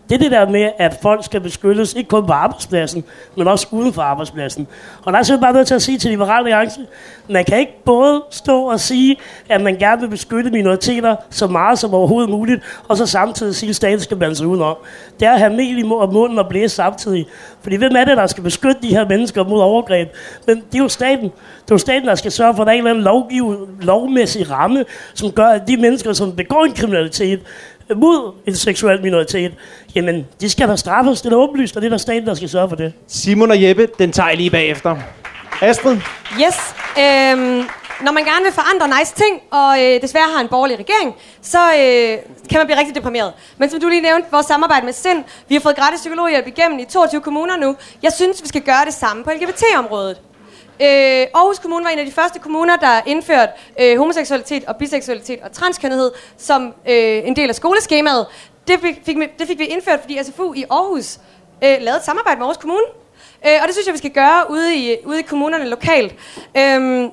det er det der med, at folk skal beskyttes, ikke kun på arbejdspladsen, men også uden for arbejdspladsen. Og der er jeg bare nødt til at sige til Liberale Alliance, man kan ikke både stå og sige, at man gerne vil beskytte minoriteter så meget som overhovedet muligt, og så samtidig sige, at staten skal blande sig udenom. Det er at have mel i og munden og blæse samtidig. Fordi hvem er det, der skal beskytte de her mennesker mod overgreb? Men det er jo staten. Det er jo staten, der skal sørge for, at der er en eller anden lovgiv, lovmæssig ramme, som gør, at de mennesker, som begår en kriminalitet, mod en seksuel minoritet, jamen, de skal der straffes. Det er da åbenlyst, og det er der staten, der skal sørge for det. Simon og Jeppe, den tager jeg lige bagefter. Astrid? Yes. Øhm, når man gerne vil forandre nice ting, og øh, desværre har en borgerlig regering, så øh, kan man blive rigtig deprimeret. Men som du lige nævnte, vores samarbejde med SIND, vi har fået gratis psykologhjælp igennem i 22 kommuner nu. Jeg synes, vi skal gøre det samme på LGBT-området. Øh, Aarhus Kommune var en af de første kommuner, der indførte øh, homoseksualitet og biseksualitet og transkønnethed som øh, en del af skoleskemaet. Det fik, fik, vi- det fik vi indført, fordi SFU i Aarhus øh, lavede et samarbejde med Aarhus Kommune. Øh, og det synes jeg, vi skal gøre ude i, ude i kommunerne lokalt. Øh,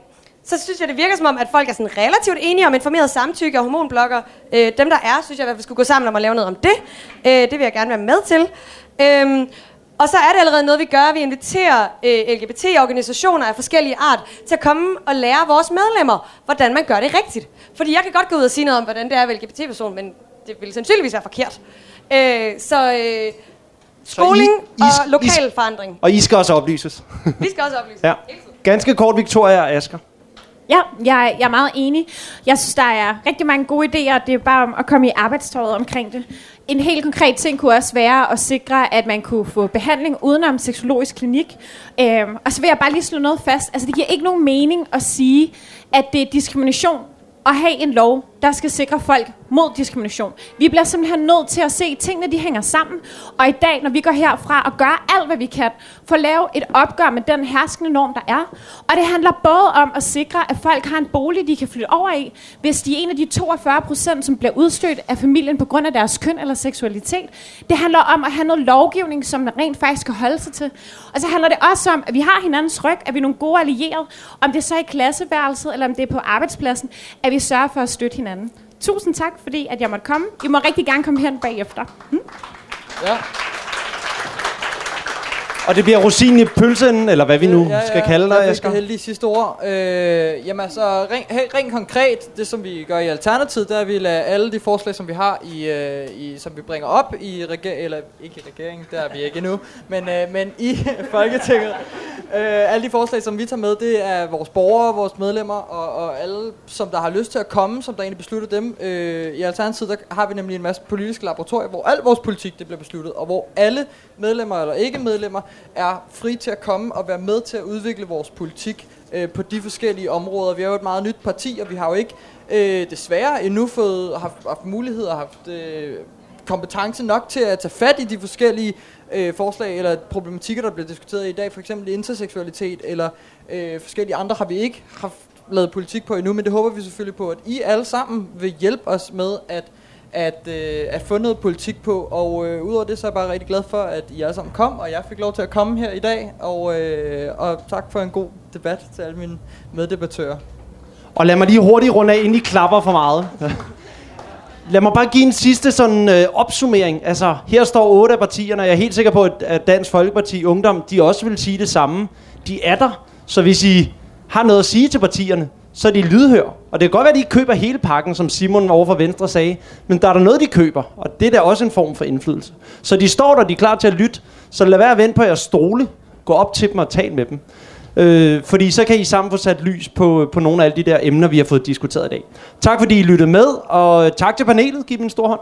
så synes jeg, det virker som om, at folk er sådan relativt enige om informeret samtykke og hormonblokker. Øh, dem, der er, synes jeg, at vi skulle gå sammen om at lave noget om det. Øh, det vil jeg gerne være med til. Øh, og så er det allerede noget, vi gør. Vi inviterer øh, LGBT-organisationer af forskellige art til at komme og lære vores medlemmer, hvordan man gør det rigtigt. Fordi jeg kan godt gå ud og sige noget om, hvordan det er at LGBT-person, men det vil sandsynligvis være forkert. Øh, så øh, skoling I- I- og I- lokal forandring. Og I skal også oplyses. Vi skal også oplyse. ja. Ganske kort, Victoria og Asger. Ja, jeg, jeg er meget enig. Jeg synes, der er rigtig mange gode idéer. Det er bare om at komme i arbejdstøjet omkring det. En helt konkret ting kunne også være at sikre, at man kunne få behandling udenom seksologisk klinik. Øhm, og så vil jeg bare lige slå noget fast. Altså, det giver ikke nogen mening at sige, at det er diskrimination at have en lov, der skal sikre folk mod diskrimination. Vi bliver simpelthen nødt til at se, at tingene de hænger sammen. Og i dag, når vi går herfra og gør alt, hvad vi kan, for at lave et opgør med den herskende norm, der er. Og det handler både om at sikre, at folk har en bolig, de kan flytte over i, hvis de er en af de 42 procent, som bliver udstødt af familien på grund af deres køn eller seksualitet. Det handler om at have noget lovgivning, som man rent faktisk kan holde sig til. Og så handler det også om, at vi har hinandens ryg, at vi er nogle gode allierede, om det er så i klasseværelset, eller om det er på arbejdspladsen, at vi sørger for at støtte hinanden. Tusind tak, fordi at jeg måtte komme. I må rigtig gerne komme hen bagefter. Hm? Ja. Og det bliver rosinen i pølsen, eller hvad vi nu ja, ja, skal kalde dig, Jeg Asger. skal heldige sidste ord. Øh, jamen altså, rent, he- rent konkret, det som vi gør i Alternativet, der er, vi lader alle de forslag, som vi har, i, øh, i som vi bringer op i regeringen, eller ikke i regeringen, der er vi ikke endnu, men, øh, men i Folketinget. Øh, alle de forslag, som vi tager med, det er vores borgere, vores medlemmer, og, og alle, som der har lyst til at komme, som der egentlig beslutter dem. Øh, I Alternativet, der har vi nemlig en masse politiske laboratorier, hvor al vores politik det bliver besluttet, og hvor alle medlemmer eller ikke medlemmer er fri til at komme og være med til at udvikle vores politik øh, på de forskellige områder. Vi er jo et meget nyt parti, og vi har jo ikke øh, desværre endnu fået, haft, haft mulighed og haft øh, kompetence nok til at tage fat i de forskellige øh, forslag eller problematikker, der bliver diskuteret i dag. For eksempel interseksualitet eller øh, forskellige andre har vi ikke haft lavet politik på endnu, men det håber vi selvfølgelig på, at I alle sammen vil hjælpe os med at at, øh, at få noget politik på, og øh, udover det, så er jeg bare rigtig glad for, at I alle sammen kom, og jeg fik lov til at komme her i dag, og, øh, og tak for en god debat til alle mine meddebattører. Og lad mig lige hurtigt runde af, inden I klapper for meget. Lad mig bare give en sidste sådan øh, opsummering. Altså, her står otte af partierne, og jeg er helt sikker på, at, at Dansk Folkeparti Ungdom, de også vil sige det samme. De er der, så hvis I har noget at sige til partierne, så er de lydhør. Og det kan godt være, at de ikke køber hele pakken, som Simon over for Venstre sagde, men der er der noget, de køber, og det er da også en form for indflydelse. Så de står der, de er klar til at lytte, så lad være at vente på jeres stole. Gå op til dem og tal med dem. Øh, fordi så kan I sammen få sat lys på, på nogle af alle de der emner, vi har fået diskuteret i dag. Tak fordi I lyttede med, og tak til panelet. Giv dem en stor hånd.